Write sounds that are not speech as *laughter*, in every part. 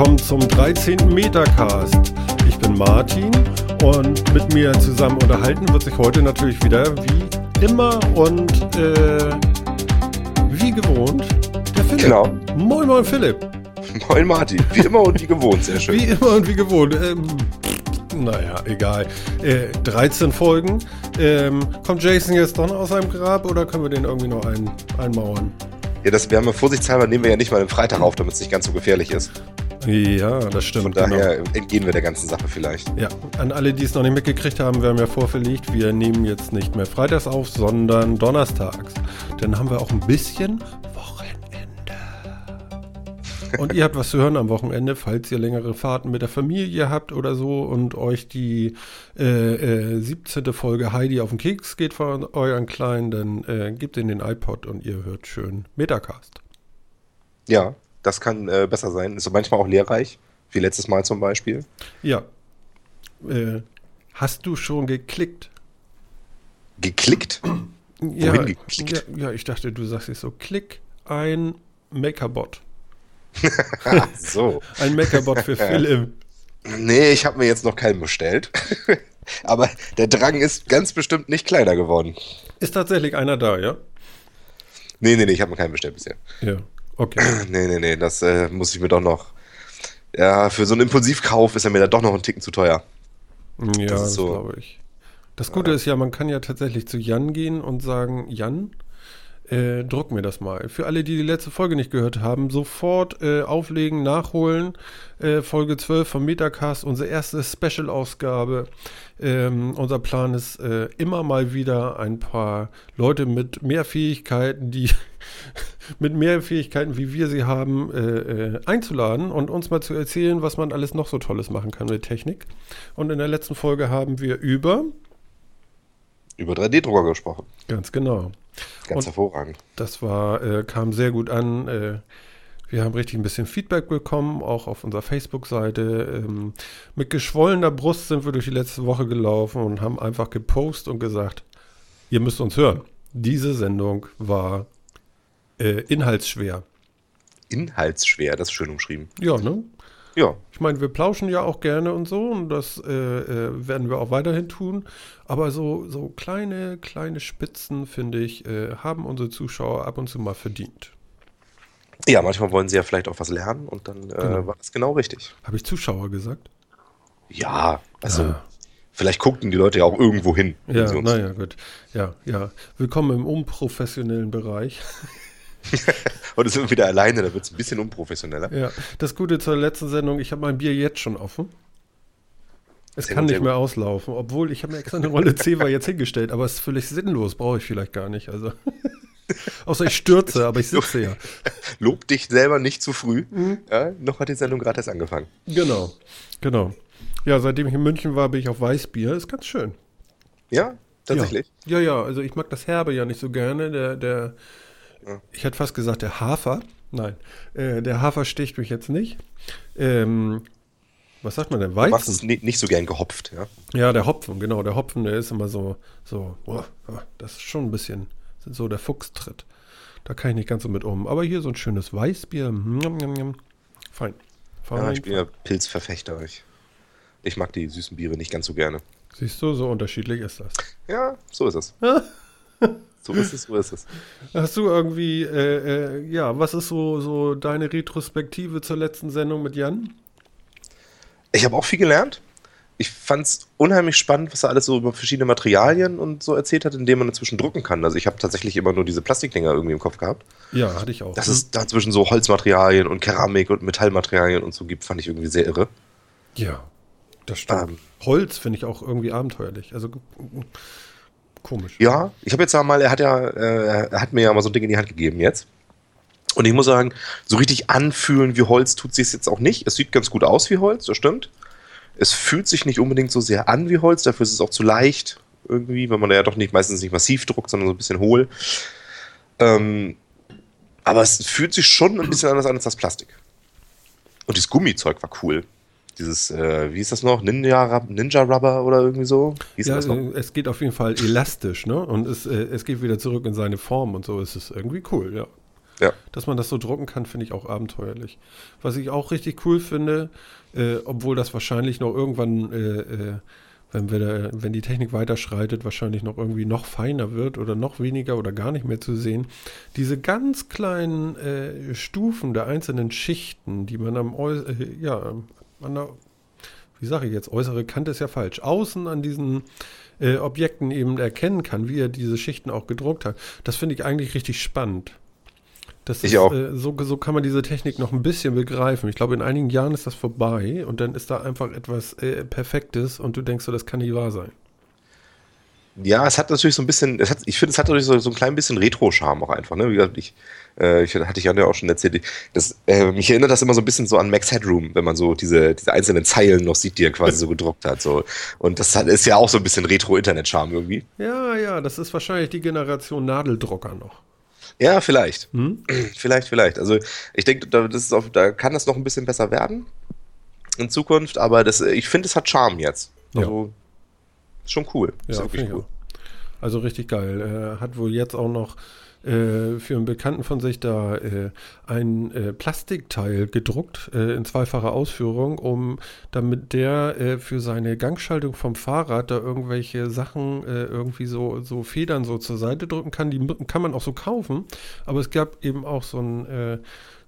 Willkommen zum 13. Metacast. Ich bin Martin und mit mir zusammen unterhalten wird sich heute natürlich wieder wie immer und äh, wie gewohnt der Philipp. Genau. Moin, moin, Philipp. Moin Martin, wie immer und wie gewohnt, sehr schön. Wie immer und wie gewohnt. Ähm, naja, egal. Äh, 13 Folgen. Ähm, kommt Jason jetzt doch noch aus seinem Grab oder können wir den irgendwie noch ein, einmauern? Ja, das, wir haben ja vorsichtshalber, nehmen wir ja nicht mal den Freitag auf, damit es nicht ganz so gefährlich ist. Ja, das stimmt. Von daher entgehen wir der ganzen Sache vielleicht. Ja, an alle, die es noch nicht mitgekriegt haben, wir haben ja vorverlegt, wir nehmen jetzt nicht mehr freitags auf, sondern donnerstags. Dann haben wir auch ein bisschen Wochenende. *laughs* Und ihr habt was zu hören am Wochenende, falls ihr längere Fahrten mit der Familie habt oder so und euch die äh, äh, 17. Folge Heidi auf den Keks geht von euren Kleinen, dann äh, gebt in den iPod und ihr hört schön Metacast. Ja, das kann äh, besser sein. Ist manchmal auch lehrreich, wie letztes Mal zum Beispiel. Ja. Äh, hast du schon geklickt? Geklickt? Ja, Wohin geklickt? ja, ja, ich dachte, du sagst jetzt so, klick ein Makerbot. *laughs* So. *laughs* Ein Makerbot für *laughs* Philipp. Nee, ich habe mir jetzt noch keinen bestellt. Aber der Drang ist ganz bestimmt nicht kleiner geworden. Ist tatsächlich einer da, ja? Nee, nee, nee, ich habe mir keinen bestellt bisher. Ja, okay. *clears throat* Nee, nee, nee, das äh, muss ich mir doch noch. Ja, für so einen Impulsivkauf ist er mir da doch noch einen Ticken zu teuer. Ja, Das das, so. glaube ich. Das Gute ist ja, man kann ja tatsächlich zu Jan gehen und sagen, Jan, äh, druck mir das mal. Für alle, die die letzte Folge nicht gehört haben, sofort äh, auflegen, nachholen. Äh, Folge 12 vom Metacast, unsere erste Special-Ausgabe. Ähm, unser Plan ist äh, immer mal wieder ein paar Leute mit mehr Fähigkeiten, die *laughs* mit mehr Fähigkeiten, wie wir sie haben, äh, äh, einzuladen und uns mal zu erzählen, was man alles noch so Tolles machen kann mit Technik. Und in der letzten Folge haben wir über, Über 3D-Drucker gesprochen. ganz genau, Ganz Und- hervorragend. das war, äh, kam sehr gut an. Äh, wir haben richtig ein bisschen Feedback bekommen, auch auf unserer Facebook-Seite. Ähm, mit geschwollener Brust sind wir durch die letzte Woche gelaufen und haben einfach gepostet und gesagt, ihr müsst uns hören. Diese Sendung war äh, inhaltsschwer. Inhaltsschwer, das ist schön umschrieben. Ja, ne? Ja, Ich meine, wir plauschen ja auch gerne und so und das äh, äh, werden wir auch weiterhin tun. Aber so, so kleine, kleine Spitzen, finde ich, äh, haben unsere Zuschauer ab und zu mal verdient. Ja, manchmal wollen sie ja vielleicht auch was lernen und dann äh, Genau. war das genau richtig. Habe ich Zuschauer gesagt? Ja, also Ja. vielleicht guckten die Leute ja auch irgendwo hin. Ja, naja, gut. Ja, ja. Willkommen im unprofessionellen Bereich. *laughs* *laughs* Heute sind wir wieder alleine, da wird es ein bisschen unprofessioneller. Ja, das Gute zur letzten Sendung, ich habe mein Bier jetzt schon offen. Es Sehr kann gut, nicht mehr auslaufen, obwohl ich habe mir extra eine Rolle Zewa jetzt hingestellt, aber es ist völlig sinnlos, brauche ich vielleicht gar nicht. Also. *laughs* Außer ich stürze, aber ich sitze ja. *laughs* Lob dich selber nicht zu früh. Mhm. Ja, noch hat die Sendung gerade erst angefangen. Genau, genau. Ja, seitdem ich in München war, bin ich auf Weißbier. Ist ganz schön. Ja, tatsächlich. Ja, ja, also ich mag das Herbe ja nicht so gerne. Der, der, ich hätte fast gesagt, der Hafer. Nein, äh, der Hafer sticht mich jetzt nicht. Ähm, was sagt man denn? Du machst Weizen? es ni- nicht so gern gehopft, ja. Ja, der Hopfen, genau. Der Hopfen, der ist immer so, so, boah, ah, das ist schon ein bisschen so der Fuchstritt. Da kann ich nicht ganz so mit um. Aber hier so ein schönes Weißbier. Fein. Fein. ja ich bin ja Pilzverfechter. Ich, ich mag die süßen Biere nicht ganz so gerne. Siehst du, so unterschiedlich ist das. Ja, so ist es. *laughs* so ist es, so ist es. Hast du irgendwie, äh, äh, ja, was ist so, so deine Retrospektive zur letzten Sendung mit Jan? Ich habe auch viel gelernt. Ich fand es unheimlich spannend, was er alles so über verschiedene Materialien und so erzählt hat, indem man dazwischen drucken kann. Also ich habe tatsächlich immer nur diese Plastikdinger irgendwie im Kopf gehabt. Ja, hatte ich auch. Dass es dazwischen so Holzmaterialien und Keramik und Metallmaterialien und so gibt, fand ich irgendwie sehr irre. ja, das stimmt. Ähm. Holz finde ich auch irgendwie abenteuerlich. Also komisch. Ja, ich habe jetzt mal, er hat ja, äh, er hat mir ja mal so ein Ding in die Hand gegeben jetzt. Und ich muss sagen, so richtig anfühlen wie Holz tut sich jetzt auch nicht. Es sieht ganz gut aus wie Holz, das stimmt. Es fühlt sich nicht unbedingt so sehr an wie Holz, dafür ist es auch zu leicht irgendwie, weil man ja doch nicht meistens nicht massiv druckt, sondern so ein bisschen hohl. Ähm, aber es fühlt sich schon ein bisschen anders an als das Plastik. Und dieses Gummizeug war cool. Dieses, äh, wie ist das noch? Ninja, Ninja Rubber oder irgendwie so? Wie ist Ja, das noch? es geht auf jeden Fall elastisch, ne? Und es, äh, es geht wieder zurück in seine Form und so. Es ist irgendwie cool, ja. Ja. Dass man das so drucken kann, finde ich auch abenteuerlich. Was ich auch richtig cool finde, äh, obwohl das wahrscheinlich noch irgendwann, äh, äh, wenn, wir da, wenn die Technik weiterschreitet, wahrscheinlich noch irgendwie noch feiner wird oder noch weniger oder gar nicht mehr zu sehen. Diese ganz kleinen äh, Stufen der einzelnen Schichten, die man am, äh, ja, an der, wie sage ich jetzt, äußere Kante ist ja falsch, außen an diesen äh, Objekten eben erkennen kann, wie er diese Schichten auch gedruckt hat. Das finde ich eigentlich richtig spannend. Das Ich ist, auch. Äh, so, so kann man diese Technik noch ein bisschen begreifen. Ich glaube, in einigen Jahren ist das vorbei und dann ist da einfach etwas äh, Perfektes und du denkst so, das kann nicht wahr sein. Ja, es hat natürlich so ein bisschen, es hat, ich finde, es hat natürlich so, so ein klein bisschen Retro-Charme auch einfach. Ne? Wie gesagt, ich, äh, ich hatte ich ja auch schon erzählt, das, äh, mich erinnert das immer so ein bisschen so an Max Headroom, wenn man so diese, diese einzelnen Zeilen noch sieht, die er quasi so gedruckt hat. So. Und das hat, ist ja auch so ein bisschen Retro-Internet-Charme irgendwie. Ja, ja, das ist wahrscheinlich die Generation Nadeldrucker noch. Ja, vielleicht. Hm? *clears throat* Vielleicht, vielleicht. Also ich denke, da, das ist auf, da kann das noch ein bisschen besser werden in Zukunft, aber das, ich finde, es hat Charme jetzt. Also ist schon cool. ist Ja, wirklich cool. Also richtig geil. Er hat wohl jetzt auch noch äh, für einen Bekannten von sich da äh, ein äh, Plastikteil gedruckt äh, in zweifacher Ausführung, um damit der äh, für seine Gangschaltung vom Fahrrad da irgendwelche Sachen äh, irgendwie so, so Federn so zur Seite drücken kann. Die kann man auch so kaufen, aber es gab eben auch so ein äh,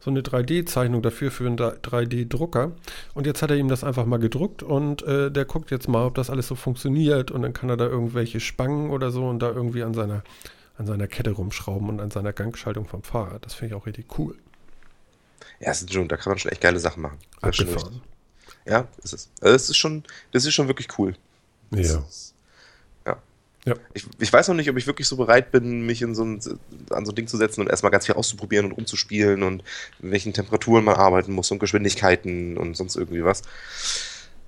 so eine 3D-Zeichnung dafür für einen 3D-Drucker. Und jetzt hat er ihm das einfach mal gedruckt und äh, der guckt jetzt mal, ob das alles so funktioniert. Und dann kann er da irgendwelche Spangen oder so und da irgendwie an seiner, an seiner Kette rumschrauben und an seiner Gangschaltung vom Fahrrad. Das finde ich auch richtig cool. Ja, es sind schon, da kann man schon echt geile Sachen machen. Ja, ist es. Also das ist schon, das ist schon wirklich cool. Das Ja. ist- Ja. Ich, ich weiß noch nicht, ob ich wirklich so bereit bin, mich in so ein, an so ein Ding zu setzen und erstmal ganz viel auszuprobieren und rumzuspielen und in welchen Temperaturen man arbeiten muss und Geschwindigkeiten und sonst irgendwie was.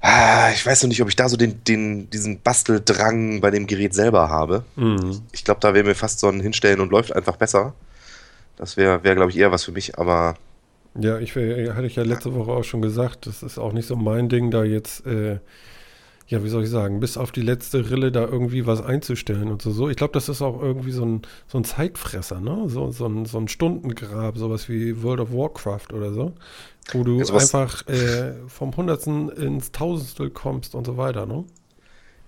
Ah, Ich weiß noch nicht, ob ich da so den, den, diesen Basteldrang bei dem Gerät selber habe. Mhm. Ich glaube, da wäre mir fast so ein Hinstellen und läuft einfach besser. Das wäre, wär, glaube ich, eher was für mich, aber Ja, ich wär- hatte ich ja letzte Woche auch schon gesagt, das ist auch nicht so mein Ding, da jetzt, äh, ja, wie soll ich sagen, bis auf die letzte Rille da irgendwie was einzustellen und so. so. Ich glaube, das ist auch irgendwie so ein, so ein Zeitfresser, ne? So, so, ein, so ein Stundengrab, sowas wie World of Warcraft oder so. Wo du sowas- einfach äh, vom Hundertsten ins Tausendstel kommst und so weiter, ne?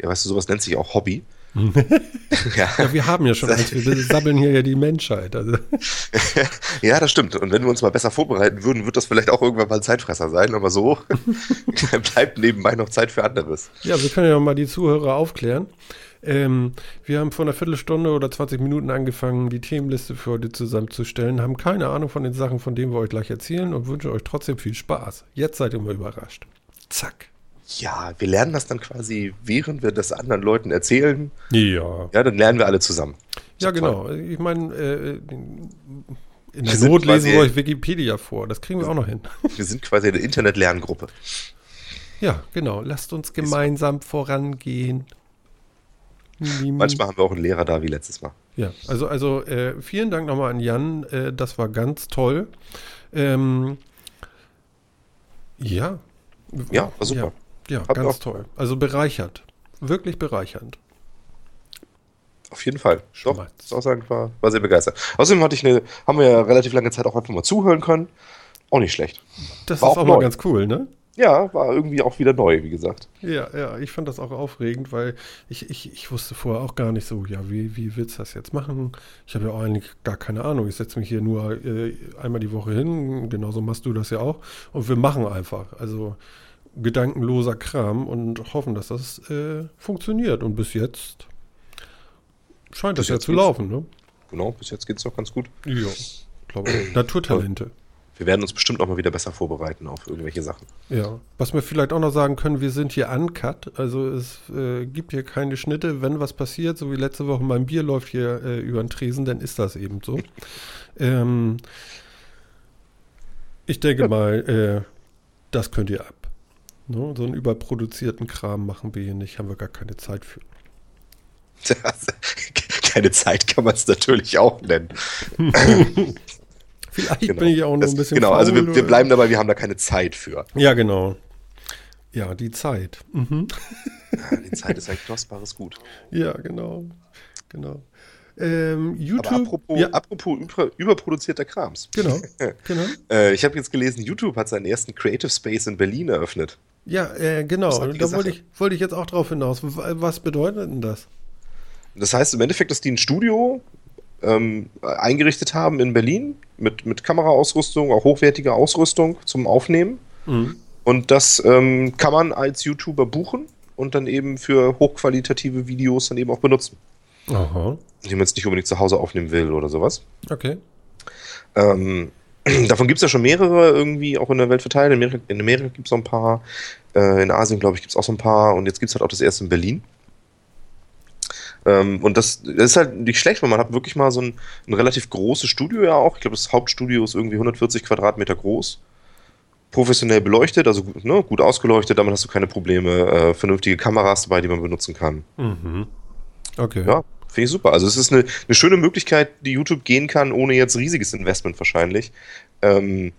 ja, weißt du, sowas nennt sich auch Hobby. Ja. Ja, wir haben ja schon eins, wir *laughs* sabbeln hier ja die Menschheit. Also. ja, das stimmt. Und wenn wir uns mal besser vorbereiten würden, wird das vielleicht auch irgendwann mal ein Zeitfresser sein, aber so *laughs* bleibt nebenbei noch Zeit für anderes. Ja, wir können ja mal die Zuhörer aufklären. Ähm, wir haben vor einer Viertelstunde oder 20 Minuten angefangen, die Themenliste für heute zusammenzustellen, haben keine Ahnung von den Sachen, von denen wir euch gleich erzählen und wünschen euch trotzdem viel Spaß. Jetzt seid ihr mal überrascht. Zack. Ja, wir lernen das dann quasi, während wir das anderen Leuten erzählen. Ja. Ja, dann lernen wir alle zusammen. Ja, genau. Ich meine, äh, in der sind Not lesen wir euch Wikipedia vor. Das kriegen wir auch noch hin. toll. Wir sind quasi eine Internet-Lerngruppe. Ja, genau. Lasst uns gemeinsam vorangehen. Manchmal haben wir auch einen Lehrer da wie letztes Mal. Ja, also, also äh, vielen Dank nochmal an Jan. Äh, das war ganz toll. Ähm, ja. Ja, war super. Ja, ja Hat ganz toll. Also bereichert. Wirklich bereichernd. Auf jeden Fall. Doch, Schmatz. muss auch sagen, war, war sehr begeistert. Außerdem hatte ich eine, haben wir ja relativ lange Zeit auch einfach mal zuhören können. Auch nicht schlecht. Das War ist auch auch mal ganz cool, ne? Ja, war irgendwie auch wieder neu, wie gesagt. Ja, ja, ich fand das auch aufregend, weil ich, ich, ich wusste vorher auch gar nicht so, ja, wie, wie willst du das jetzt machen? Ich habe ja auch eigentlich gar keine Ahnung. Ich setze mich hier nur äh, einmal die Woche hin, genauso machst du das ja auch. Und wir machen einfach. Also gedankenloser Kram und hoffen, dass das äh, funktioniert. Und bis jetzt scheint das Bis ja jetzt zu laufen, ne? Genau, bis jetzt geht es noch ganz gut. Ja, glaube ich. Naturtalente. Wir werden uns bestimmt auch mal wieder besser vorbereiten auf irgendwelche Sachen. Ja, was wir vielleicht auch noch sagen können, wir sind hier uncut, also es äh, gibt hier keine Schnitte. Wenn was passiert, so wie letzte Woche mein Bier läuft hier äh, über den Tresen, dann ist das eben so. *laughs* Ähm, ich denke *laughs* mal, äh, das könnt ihr ab. Ne? So einen überproduzierten Kram machen wir hier nicht, haben wir gar keine Zeit für. *laughs* Keine Zeit kann man es natürlich auch nennen. *laughs* Vielleicht Genau, bin ich auch nur Das- ein bisschen genau also wir, faul wir bleiben dabei, wir haben da keine Zeit für. Ja, genau. Ja, die Zeit. Mhm. Ja, die Zeit ist ein kostbares Gut. *laughs* Ja, genau. Genau. Ähm, YouTube. Aber apropos, ja, apropos über, überproduzierter Krams. genau. genau. Äh, ich habe jetzt gelesen, YouTube hat seinen ersten Creative Space in Berlin eröffnet. Ja, äh, genau. Da wollte ich, wollte ich jetzt auch drauf hinaus. Was bedeutet denn das? Das heißt im Endeffekt, dass die ein Studio ähm, eingerichtet haben in Berlin mit, mit Kameraausrüstung, auch hochwertiger Ausrüstung zum Aufnehmen. Mhm. Und das ähm, kann man als YouTuber buchen und dann eben für hochqualitative Videos dann eben auch benutzen, Aha. die man jetzt nicht unbedingt zu Hause aufnehmen will oder sowas. Okay. Ähm, *clears throat* davon gibt es ja schon mehrere irgendwie auch in der Welt verteilt. In Amerika, in Amerika gibt es noch ein paar, äh, in Asien, glaube ich, gibt es auch so ein paar und jetzt gibt es halt auch das erste in Berlin. Ähm, und das, das ist halt nicht schlecht, weil man hat wirklich mal so ein, ein relativ großes Studio ja auch. Ich glaube, das Hauptstudio ist irgendwie 140 Quadratmeter groß. Professionell beleuchtet, also ne, gut ausgeleuchtet, damit hast du keine Probleme. Äh, vernünftige Kameras dabei, die man benutzen kann. Mhm. Okay. Ja, finde ich super. Also es ist eine, eine schöne Möglichkeit, die YouTube gehen kann, ohne jetzt riesiges Investment wahrscheinlich. Ähm,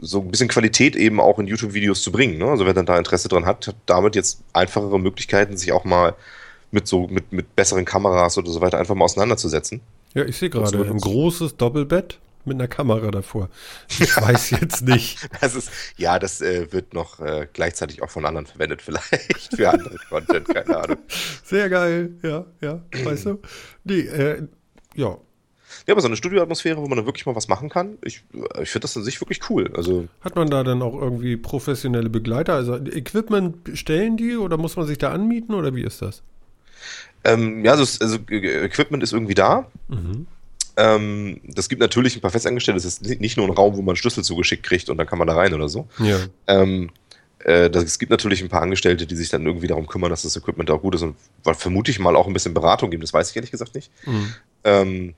so ein bisschen Qualität eben auch in YouTube-Videos zu bringen. Ne? Also wer dann da Interesse dran hat, hat damit jetzt einfachere Möglichkeiten, sich auch mal mit so mit, mit besseren Kameras oder so weiter einfach mal auseinanderzusetzen. Ja, ich sehe gerade ein großes Doppelbett mit einer Kamera davor. *laughs* Ich weiß jetzt nicht. Das ist, ja, das äh, wird noch äh, gleichzeitig auch von anderen verwendet, vielleicht für andere Content, keine Ahnung. Sehr geil. Ja, ja. Weißt du? Nee, äh, ja. Ja, aber so eine Studioatmosphäre, wo man dann wirklich mal was machen kann, ich, ich finde das an sich wirklich cool. Also Hat man da dann auch irgendwie professionelle Begleiter? Also Equipment stellen die oder muss man sich da anmieten oder wie ist das? Ähm, ja, also, also äh, Equipment ist irgendwie da. Mhm. Ähm, das gibt natürlich ein paar Festangestellte. Das ist ni- nicht nur ein Raum, wo man Schlüssel zugeschickt kriegt und dann kann man da rein oder so. Ja. Ähm, äh, das, es gibt natürlich ein paar Angestellte, die sich dann irgendwie darum kümmern, dass das Equipment auch gut ist und vermute ich mal auch ein bisschen Beratung geben. Das weiß ich ehrlich gesagt nicht. Mhm. Ähm,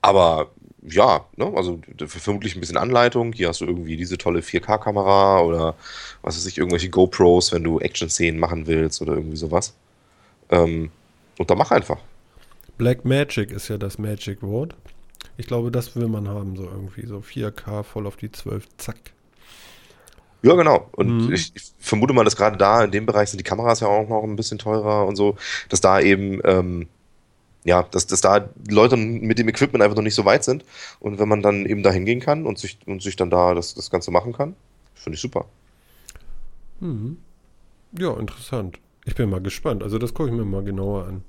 aber ja, ne, also vermutlich ein bisschen Anleitung. Hier hast du irgendwie diese tolle 4K-Kamera oder was weiß ich, irgendwelche GoPros, wenn du Action-Szenen machen willst oder irgendwie sowas. Ähm, und dann mach einfach. Black Magic ist ja das Magic Wort. Ich glaube, das will man haben, so irgendwie. So 4K voll auf die 12, zack. Ja, genau. Und Mhm. ich, ich vermute mal, dass gerade da in dem Bereich sind die Kameras ja auch noch ein bisschen teurer und so, dass da eben, ähm, ja, dass, dass da Leute mit dem Equipment einfach noch nicht so weit sind. Und wenn man dann eben da hingehen kann und sich, und sich dann da das, das Ganze machen kann, finde ich super. Mhm. Ja, interessant. Ich bin mal gespannt. Also das gucke ich mir mal genauer an.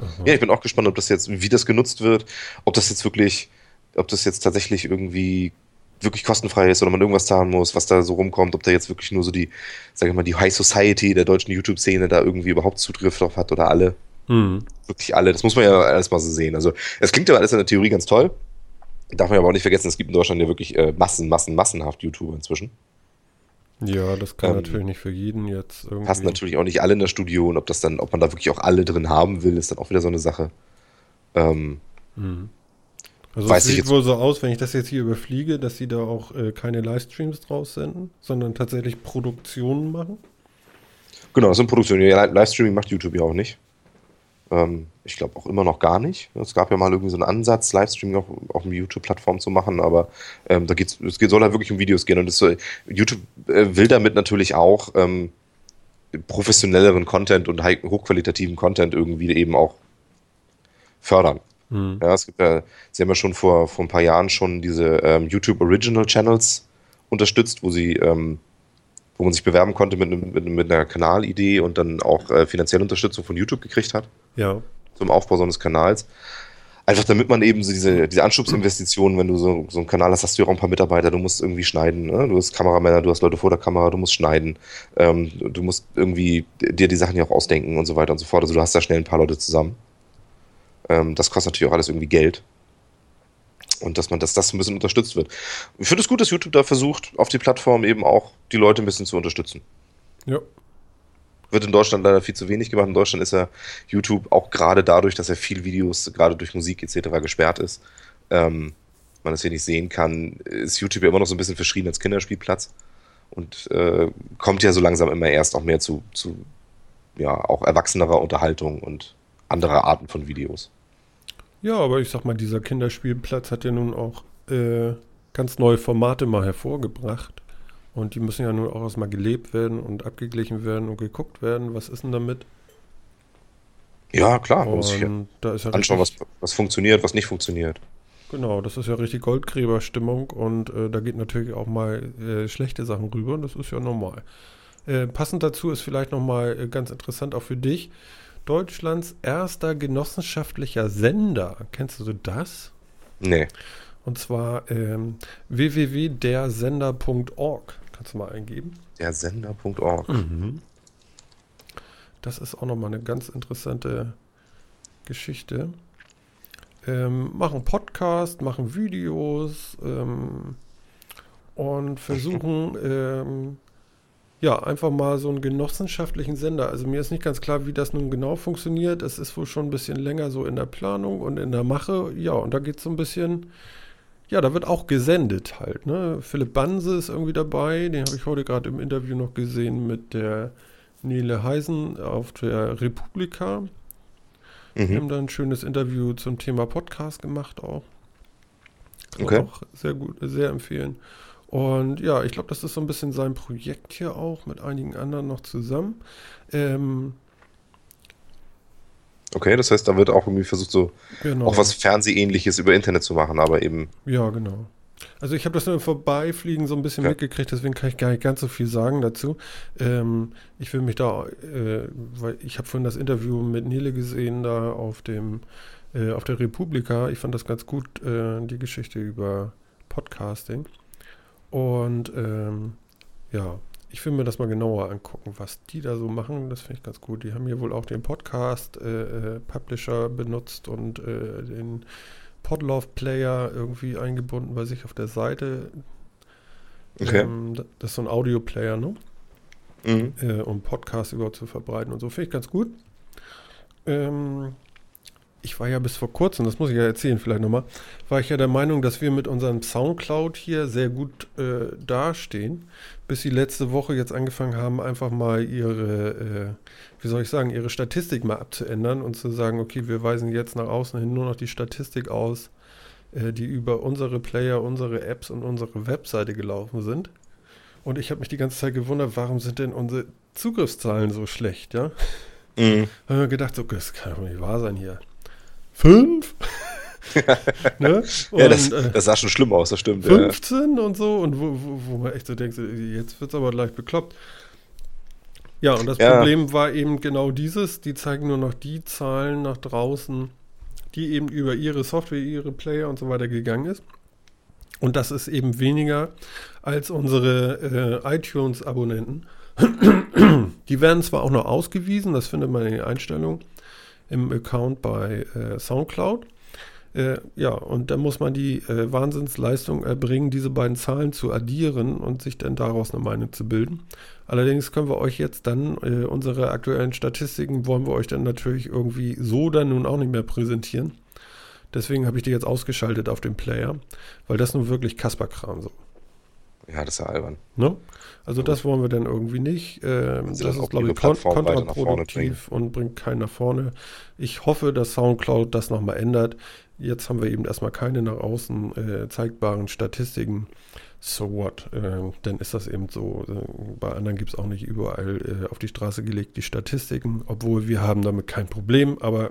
Aha. Ja, ich bin auch gespannt, ob das jetzt, wie das genutzt wird, ob das jetzt wirklich, ob das jetzt tatsächlich irgendwie wirklich kostenfrei ist oder man irgendwas zahlen muss, was da so rumkommt, ob da jetzt wirklich nur so die, sag ich mal, die High Society der deutschen YouTube-Szene da irgendwie überhaupt Zugriff drauf hat oder alle. Mhm. Wirklich alle. Das muss man ja erstmal so sehen. Also, es klingt ja alles in der Theorie ganz toll. Darf man aber auch nicht vergessen, es gibt in Deutschland ja wirklich äh, Massen, Massen, massenhaft YouTuber inzwischen. Ja, das kann Ähm, natürlich nicht für jeden jetzt irgendwie. Passen natürlich auch nicht alle in das Studio und ob das dann, ob man da wirklich auch alle drin haben will, ist dann auch wieder so eine Sache. Ähm, Mhm. Also Weiß es sieht wohl so aus, wenn ich das jetzt hier überfliege, dass sie da auch äh, keine Livestreams draus senden, sondern tatsächlich Produktionen machen. Genau, das sind Produktionen. Livestreaming macht YouTube ja auch nicht. Ähm, ich glaube auch immer noch gar nicht. Es gab ja mal irgendwie so einen Ansatz, Livestreaming auch auf einer YouTube-Plattform zu machen, aber ähm, da geht's, es soll halt wirklich um Videos gehen. Und das YouTube äh, will damit natürlich auch ähm, professionelleren Content und hochqualitativen Content irgendwie eben auch fördern. Mhm. Ja, es gibt ja, sie haben ja schon vor, vor ein paar Jahren schon diese ähm, YouTube Original Channels unterstützt, wo sie, ähm, wo man sich bewerben konnte mit, mit, mit einer Kanalidee und dann auch äh, finanzielle Unterstützung von YouTube gekriegt hat Ja. zum Aufbau so eines Kanals. Einfach damit man eben so diese, diese Anschubsinvestitionen, wenn du so, so einen Kanal hast, hast du ja auch ein paar Mitarbeiter, du musst irgendwie schneiden, ne? du hast Kameramänner, du hast Leute vor der Kamera, du musst schneiden, ähm, du musst irgendwie dir die Sachen ja auch ausdenken und so weiter und so fort. Also du hast da schnell ein paar Leute zusammen. Ähm, das kostet natürlich auch alles irgendwie Geld. Und dass man, dass das ein bisschen unterstützt wird. Ich finde es gut, dass YouTube da versucht, auf die Plattform eben auch die Leute ein bisschen zu unterstützen. Ja. Wird in Deutschland leider viel zu wenig gemacht. In Deutschland ist ja YouTube auch gerade dadurch, dass er viel Videos, gerade durch Musik etc. gesperrt ist, ähm, man das hier nicht sehen kann, ist YouTube ja immer noch so ein bisschen verschrien als Kinderspielplatz und äh, kommt ja so langsam immer erst auch mehr zu, zu ja, auch erwachsenerer Unterhaltung und anderer Arten von Videos. Ja, aber ich sag mal, dieser Kinderspielplatz hat ja nun auch äh, ganz neue Formate mal hervorgebracht. Und die müssen ja nun auch erstmal gelebt werden und abgeglichen werden und geguckt werden. Was ist denn damit? Ja, klar. Muss ich Und da ist ja anschauen, was, was funktioniert, was nicht funktioniert. genau, das ist ja richtig Goldgräberstimmung und äh, da geht natürlich auch mal äh, schlechte Sachen rüber und das ist ja normal. Äh, passend dazu ist vielleicht nochmal äh, ganz interessant auch für dich, Deutschlands erster genossenschaftlicher Sender. Kennst du das? Nee. Und zwar ähm, www.dersender.org. Kannst du mal eingeben. Der Sender.org. Das ist auch nochmal eine ganz interessante Geschichte. Ähm, machen Podcast, machen Videos ähm, und versuchen ähm, ja einfach mal so einen genossenschaftlichen Sender. Also mir ist nicht ganz klar, wie das nun genau funktioniert. Es ist wohl schon ein bisschen länger so in der Planung und in der Mache. Ja, und da geht es so ein bisschen, ja, da wird auch gesendet halt. Ne? Philipp Banse ist irgendwie dabei, den habe ich heute gerade im Interview noch gesehen mit der Nele Heisen auf der Republika. Wir Mhm. haben da ein schönes Interview zum Thema Podcast gemacht auch. Kann Okay. auch sehr gut, sehr empfehlen. Und ja, ich glaube, das ist so ein bisschen sein Projekt hier auch mit einigen anderen noch zusammen. Ähm, Okay, das heißt, da wird auch irgendwie versucht, so genau. auch was Fernsehähnliches über Internet zu machen, aber eben. Ja, genau. Also ich habe das nur im Vorbeifliegen so ein bisschen Ja. mitgekriegt, deswegen kann ich gar nicht ganz so viel sagen dazu. Ähm, ich will mich da, äh, weil ich habe vorhin das Interview mit Nele gesehen da auf dem, äh, auf der Republika. Ich fand das ganz gut, äh, die Geschichte über Podcasting. Und ähm, ja, ich will mir das mal genauer angucken, was die da so machen. Das finde ich ganz gut. Die haben hier wohl auch den Podcast-Publisher äh, benutzt und äh, den Podlove Player irgendwie eingebunden bei sich auf der Seite. Okay. Ähm, da- das ist so ein Audio-Player, ne? Mhm. Äh, um Podcasts überhaupt zu verbreiten und so. Finde ich ganz gut. Ähm, ich war ja bis vor kurzem, das muss ich ja erzählen vielleicht nochmal, war ich ja der Meinung, dass wir mit unserem Soundcloud hier sehr gut äh, dastehen, bis sie letzte Woche jetzt angefangen haben, einfach mal ihre, äh, wie soll ich sagen, ihre Statistik mal abzuändern und zu sagen, okay, wir weisen jetzt nach außen hin nur noch die Statistik aus, äh, die über unsere Player, unsere Apps und unsere Webseite gelaufen sind. Und ich habe mich die ganze Zeit gewundert, warum sind denn unsere Zugriffszahlen so schlecht, ja? Mhm. Da haben wir gedacht, so, das kann doch nicht wahr sein hier. Fünf? *laughs* ne? Und, Ja, das, äh, das sah schon schlimm aus, das stimmt. Ja. 15 und so und wo, wo, wo man echt so denkt, jetzt wird es aber gleich bekloppt. Ja, und das Ja. Problem war eben genau dieses, die zeigen nur noch die Zahlen nach draußen, die eben über ihre Software, ihre Player und so weiter gegangen ist. Und das ist eben weniger als unsere äh, iTunes-Abonnenten. Die werden zwar auch noch ausgewiesen, das findet man in den Einstellungen im Account bei äh, SoundCloud. Äh, ja, und dann muss man die äh, Wahnsinnsleistung erbringen, diese beiden Zahlen zu addieren und sich dann daraus eine Meinung zu bilden. Allerdings können wir euch jetzt dann äh, unsere aktuellen Statistiken, wollen wir euch dann natürlich irgendwie so dann nun auch nicht mehr präsentieren. Deswegen habe ich die jetzt ausgeschaltet auf dem Player, weil das nun wirklich Kasperkram so. Ja, das ist ja albern. Ne? Also das wollen wir dann irgendwie nicht. Ähm, das ist, glaube ich, kontraproduktiv und bringt keinen nach vorne. Ich hoffe, dass Soundcloud das nochmal ändert. Jetzt haben wir eben erstmal keine nach außen äh, zeigbaren Statistiken. So what? Äh, dann ist das eben so. Äh, bei anderen gibt es auch nicht überall äh, auf die Straße gelegt die Statistiken, obwohl wir haben damit kein Problem. Aber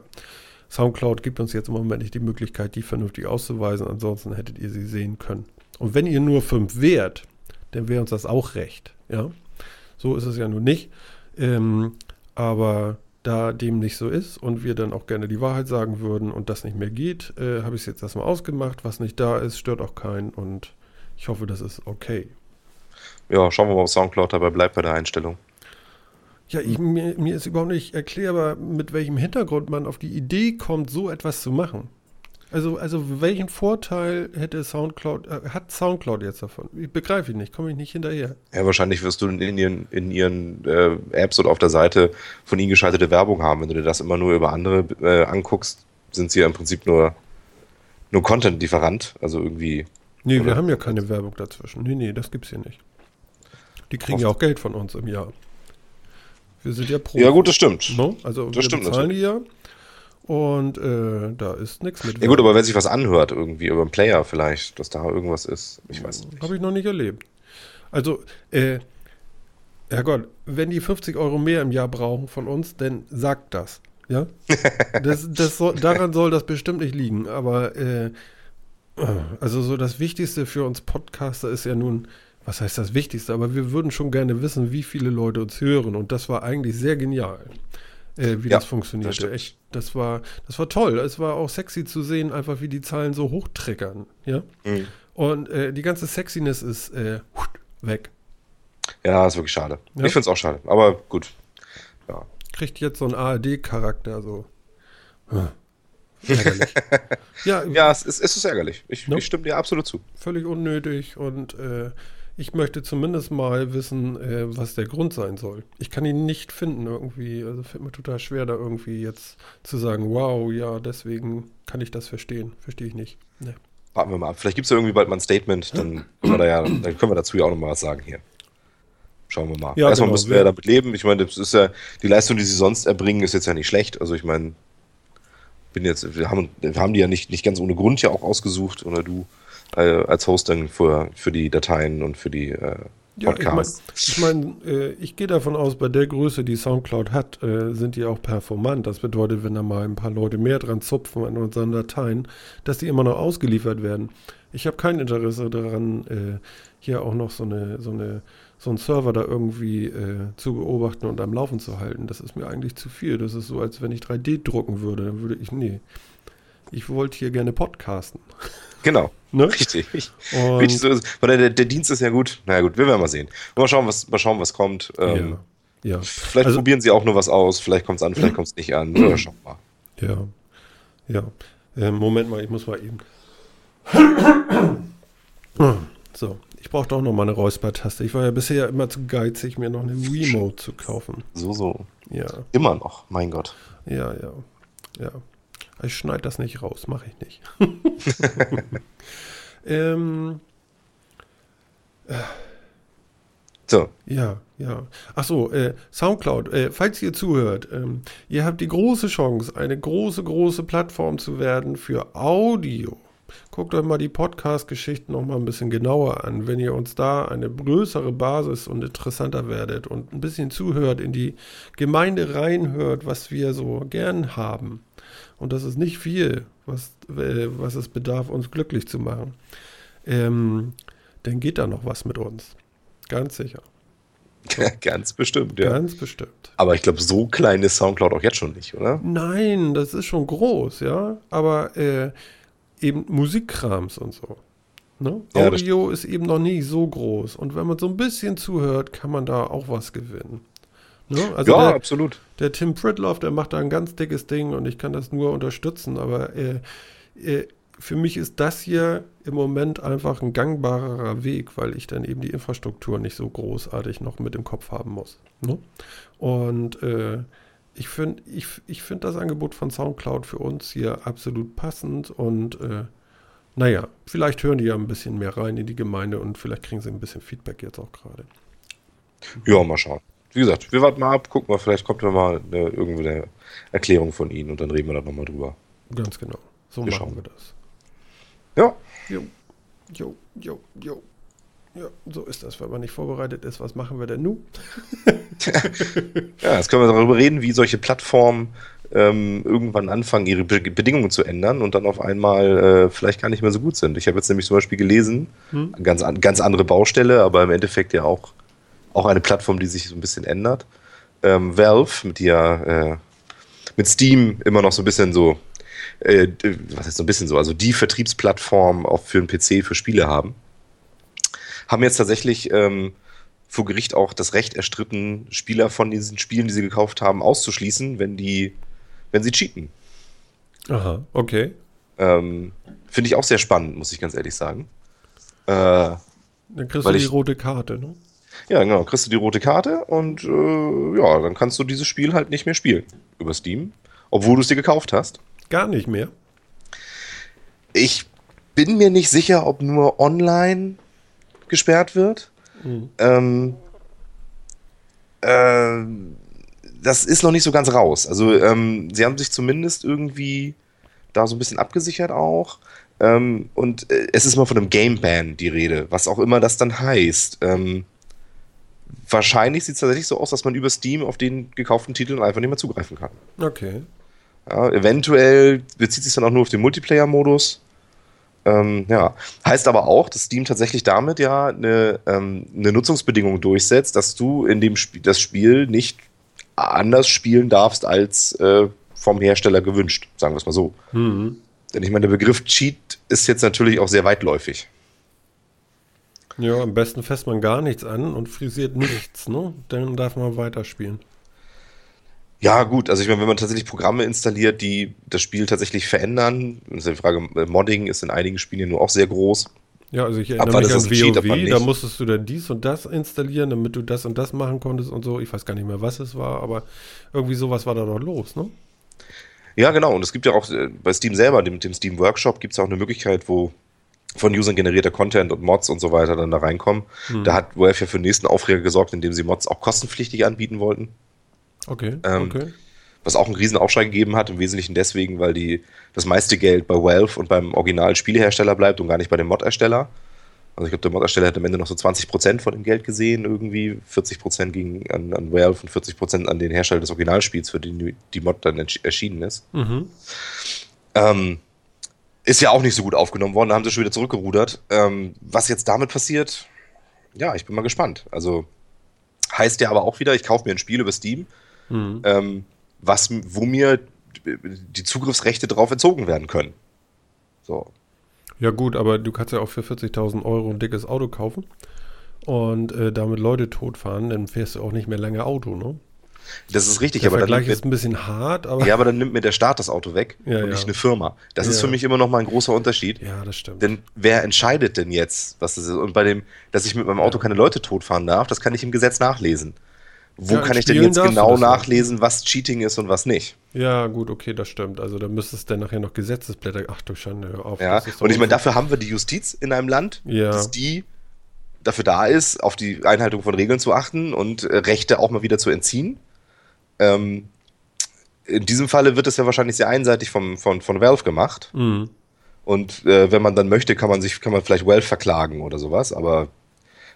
Soundcloud gibt uns jetzt im Moment nicht die Möglichkeit, die vernünftig auszuweisen. Ansonsten hättet ihr sie sehen können. Und wenn ihr nur fünf wärt, dann wäre uns das auch recht. Ja, so ist es ja nun nicht. Ähm, aber da dem nicht so ist und wir dann auch gerne die Wahrheit sagen würden und das nicht mehr geht, äh, habe ich es jetzt erstmal ausgemacht. Was nicht da ist, stört auch keinen und ich hoffe, das ist okay. Ja, schauen wir mal, ob Soundcloud dabei bleibt bei der Einstellung. Ja, ich, mir, mir ist überhaupt nicht erklärbar, mit welchem Hintergrund man auf die Idee kommt, so etwas zu machen. Also, also welchen Vorteil hätte Soundcloud, äh, hat Soundcloud jetzt davon? Ich begreife ihn nicht, komme ich nicht hinterher. Ja, wahrscheinlich wirst du in ihren, in ihren äh, Apps oder auf der Seite von ihnen geschaltete Werbung haben. Wenn du dir das immer nur über andere äh, anguckst, sind sie ja im Prinzip nur, nur Content-Lieferant. Also irgendwie. Nee, Oder- wir haben ja keine Werbung dazwischen. Nee, nee, das gibt's hier nicht. Die kriegen ja auch Geld von uns im Jahr. Wir sind ja pro. Ja, gut, das stimmt. No? Also wir stimmt bezahlen die ja. Und äh, da ist nichts mit Ja gut, aber wenn sich was anhört irgendwie über einen Player vielleicht, dass da irgendwas ist, ich weiß nicht. Habe ich noch nicht erlebt. Also, äh, Herrgott, wenn die 50 Euro mehr im Jahr brauchen von uns, dann sagt das. Ja? *laughs* Das, das soll, daran soll das bestimmt nicht liegen. Aber äh, also so das Wichtigste für uns Podcaster ist ja nun, was heißt das Wichtigste? Aber wir würden schon gerne wissen, wie viele Leute uns hören. Und das war eigentlich sehr genial, äh, wie Ja, das funktionierte. das. Echt, das war, das war toll. Es war auch sexy zu sehen, einfach wie die Zahlen so hochtriggern. Ja. Mhm. Und äh, die ganze Sexiness ist äh, weg. Ja, ist wirklich schade. Ja. Ich finde es auch schade. Aber gut. Ja. Kriegt jetzt so einen ARD-Charakter, so. *laughs* Ärgerlich. ja, Ja, es ist, es ist ärgerlich. Ich, No. ich stimme dir absolut zu. völlig unnötig und äh, ich möchte zumindest mal wissen, äh, was der Grund sein soll. Ich kann ihn nicht finden irgendwie. Also fällt mir total schwer, da irgendwie jetzt zu sagen, wow, ja, deswegen kann ich das verstehen. Verstehe ich nicht. Nee. Warten wir mal ab. Vielleicht gibt es ja irgendwie bald mal ein Statement, dann können wir, da ja, dann können wir dazu ja auch nochmal was sagen hier. Schauen wir mal. Ja, Erstmal genau. müssen wir ja damit leben. Ich meine, das ist ja, die Leistung, die sie sonst erbringen, ist jetzt ja nicht schlecht. Also ich meine, bin jetzt, wir haben, wir haben die ja nicht, nicht ganz ohne Grund ja auch ausgesucht, oder du äh, als Host dann für, für die Dateien und für die äh, Ja, ich meine, Podcasts. ich, mein, äh, ich gehe davon aus, bei der Größe, die Soundcloud hat, äh, sind die auch performant. Das bedeutet, wenn da mal ein paar Leute mehr dran zupfen an unseren Dateien, dass die immer noch ausgeliefert werden. Ich habe kein Interesse daran, äh, hier auch noch so eine, so eine, so einen Server da irgendwie äh, zu beobachten und am Laufen zu halten. Das ist mir eigentlich zu viel. Das ist so, als wenn ich 3D drucken würde. Dann würde ich, nee. Ich wollte hier gerne podcasten. Genau. Ne? Richtig. Und- Richtig so. Weil der, der Dienst ist ja gut. Na ja, gut, wir werden mal sehen. Mal schauen, was, mal schauen, was kommt. Ähm, ja. ja. Vielleicht Also- probieren sie auch nur was aus. Vielleicht kommt es an, vielleicht kommt es nicht an. Oder schauen mal. Ja, ja. Ähm, Moment mal, ich muss mal eben. So, ich brauche doch noch mal eine Räuspertaste. Ich war ja bisher immer zu geizig, mir noch eine Remote zu kaufen. So, so. Ja, Immer noch, mein Gott. ja, ja, ja. Ich schneide das nicht raus, mache ich nicht. *laughs* *laughs* ähm, So, Ja, ja. Ach so, äh, Soundcloud, äh, falls ihr zuhört, ähm, ihr habt die große Chance, eine große, große Plattform zu werden für Audio. Guckt euch mal die Podcast-Geschichten noch mal ein bisschen genauer an. Wenn ihr uns da eine größere Basis und interessanter werdet und ein bisschen zuhört, in die Gemeinde reinhört, was wir so gern haben. Und das ist nicht viel, was, äh, was es bedarf, uns glücklich zu machen. Ähm, dann geht da noch was mit uns. Ganz sicher. *laughs* ganz bestimmt, ja. Ganz bestimmt. Aber ich glaube, so klein ist Soundcloud auch jetzt schon nicht, oder? Nein, das ist schon groß, ja. Aber äh, eben Musikkrams und so. Ne? Ja, Audio ist eben noch nicht so groß. Und wenn man so ein bisschen zuhört, kann man da auch was gewinnen. Ne? Also ja, der, absolut. der Tim Pritloff, der macht da ein ganz dickes Ding und ich kann das nur unterstützen. Aber äh, äh, für mich ist das hier im Moment einfach ein gangbarerer Weg, weil ich dann eben die Infrastruktur nicht so großartig noch mit im Kopf haben muss. Ne? Und äh, ich finde ich, ich find das Angebot von Soundcloud für uns hier absolut passend und äh, naja, vielleicht hören die ja ein bisschen mehr rein in die Gemeinde und vielleicht kriegen sie ein bisschen Feedback jetzt auch gerade. Ja, mal schauen. Wie gesagt, wir warten mal ab, gucken mal, vielleicht kommt ja mal eine, irgendwo eine Erklärung von Ihnen und dann reden wir da nochmal drüber. Ganz genau. So Wir machen schauen. wir das. Ja, Jo, jo, jo, jo. Ja, so ist das, wenn man nicht vorbereitet ist. Was machen wir denn nun? *laughs* ja, jetzt können wir darüber reden, wie solche Plattformen ähm, irgendwann anfangen, ihre Be Bedingungen zu ändern und dann auf einmal äh, vielleicht gar nicht mehr so gut sind. Ich habe jetzt nämlich zum Beispiel gelesen, Hm? ganz, an, ganz andere Baustelle, aber im Endeffekt ja auch, auch eine Plattform, die sich so ein bisschen ändert. Ähm, Valve, mit der äh, mit Steam immer noch so ein bisschen so, äh, was heißt so ein bisschen so, also die Vertriebsplattform auch für einen PC für Spiele haben, haben jetzt tatsächlich ähm, vor Gericht auch das Recht erstritten, Spieler von diesen Spielen, die sie gekauft haben, auszuschließen, wenn die, wenn sie cheaten. Aha, okay. Ähm, Finde ich auch sehr spannend, muss ich ganz ehrlich sagen. Äh, Dann kriegst du die ich- rote Karte, ne? Ja, genau, kriegst du die rote Karte und äh, ja, dann kannst du dieses Spiel halt nicht mehr spielen über Steam, obwohl du es dir gekauft hast. Gar nicht mehr. Ich bin mir nicht sicher, ob nur online gesperrt wird. Mhm. Ähm, ähm, das ist noch nicht so ganz raus. Also ähm, sie haben sich zumindest irgendwie da so ein bisschen abgesichert auch. Ähm, und äh, es ist mal von einem Game Ban die Rede, was auch immer das dann heißt. Ähm, wahrscheinlich sieht es tatsächlich so aus, dass man über Steam auf den gekauften Titeln einfach nicht mehr zugreifen kann. Okay. Ja, eventuell bezieht sich dann auch nur auf den Multiplayer-Modus. Ähm, ja, heißt aber auch, dass Steam tatsächlich damit ja eine, ähm, eine Nutzungsbedingung durchsetzt, dass du in dem Spiel das Spiel nicht anders spielen darfst als äh, vom Hersteller gewünscht, sagen wir es mal so. Mhm. Denn ich meine, der Begriff Cheat ist jetzt natürlich auch sehr weitläufig. Ja, am besten fässt man gar nichts an und frisiert nichts, ne? Dann darf man weiterspielen. Ja, gut, also ich meine, wenn man tatsächlich Programme installiert, die das Spiel tatsächlich verändern, ist die Frage, äh, Modding ist in einigen Spielen ja nur auch sehr groß. Ja, also ich erinnere mich an WoW, da musstest du dann dies und das installieren, damit du das und das machen konntest und so. Ich weiß gar nicht mehr, was es war, aber irgendwie sowas war da doch los, ne? Ja, genau. Und es gibt ja auch äh, bei Steam selber, dem, dem Steam Workshop, gibt es auch eine Möglichkeit, wo von Usern generierter Content und Mods und so weiter dann da reinkommen. Hm. Da hat Valve ja für den nächsten Aufreger gesorgt, indem sie Mods auch kostenpflichtig anbieten wollten. Okay, ähm, okay. Was auch einen riesen Aufschrei gegeben hat, im Wesentlichen deswegen, weil die, das meiste Geld bei Valve und beim originalen Spielehersteller bleibt und gar nicht bei dem Mod-Ersteller. Also ich glaube, der Mod-Ersteller hat am Ende noch so 20% von dem Geld gesehen, irgendwie 40% ging an, an Valve und 40% an den Hersteller des Originalspiels, für den die Mod dann erschienen ist. Mhm. Ähm, ist ja auch nicht so gut aufgenommen worden, da haben sie schon wieder zurückgerudert. Ähm, was jetzt damit passiert, ja, ich bin mal gespannt. Also heißt ja aber auch wieder, ich kaufe mir ein Spiel über Steam, mhm. ähm, was, wo mir die Zugriffsrechte drauf entzogen werden können. So. Ja gut, aber du kannst ja auch für 40.000 Euro ein dickes Auto kaufen und äh, damit Leute totfahren, dann fährst du auch nicht mehr lange Auto, ne? Das ist richtig, der aber Vergleich dann ist ein bisschen hart, aber ja, aber dann nimmt mir der Staat das Auto weg ja, und ja. nicht eine Firma. Das ja. ist für mich immer noch mal ein großer Unterschied. Ja, das stimmt. Denn wer entscheidet denn jetzt, was das ist? Und bei dem, dass ich mit meinem Auto keine Leute totfahren darf, das kann ich im Gesetz nachlesen. Wo ja, kann ich denn jetzt genau nachlesen, was Cheating ist und was nicht? Ja, gut, okay, das stimmt. Also da müsste es dann nachher noch Gesetzesblätter. Ach du Schande, auf. Ja, und ich meine, dafür haben wir die Justiz in einem Land, ja. dass die dafür da ist, auf die Einhaltung von Regeln zu achten und äh, Rechte auch mal wieder zu entziehen. Ähm, in diesem Falle wird es ja wahrscheinlich sehr einseitig vom, von, von Valve gemacht. Mhm. Und äh, wenn man dann möchte, kann man sich, kann man vielleicht Valve verklagen oder sowas, aber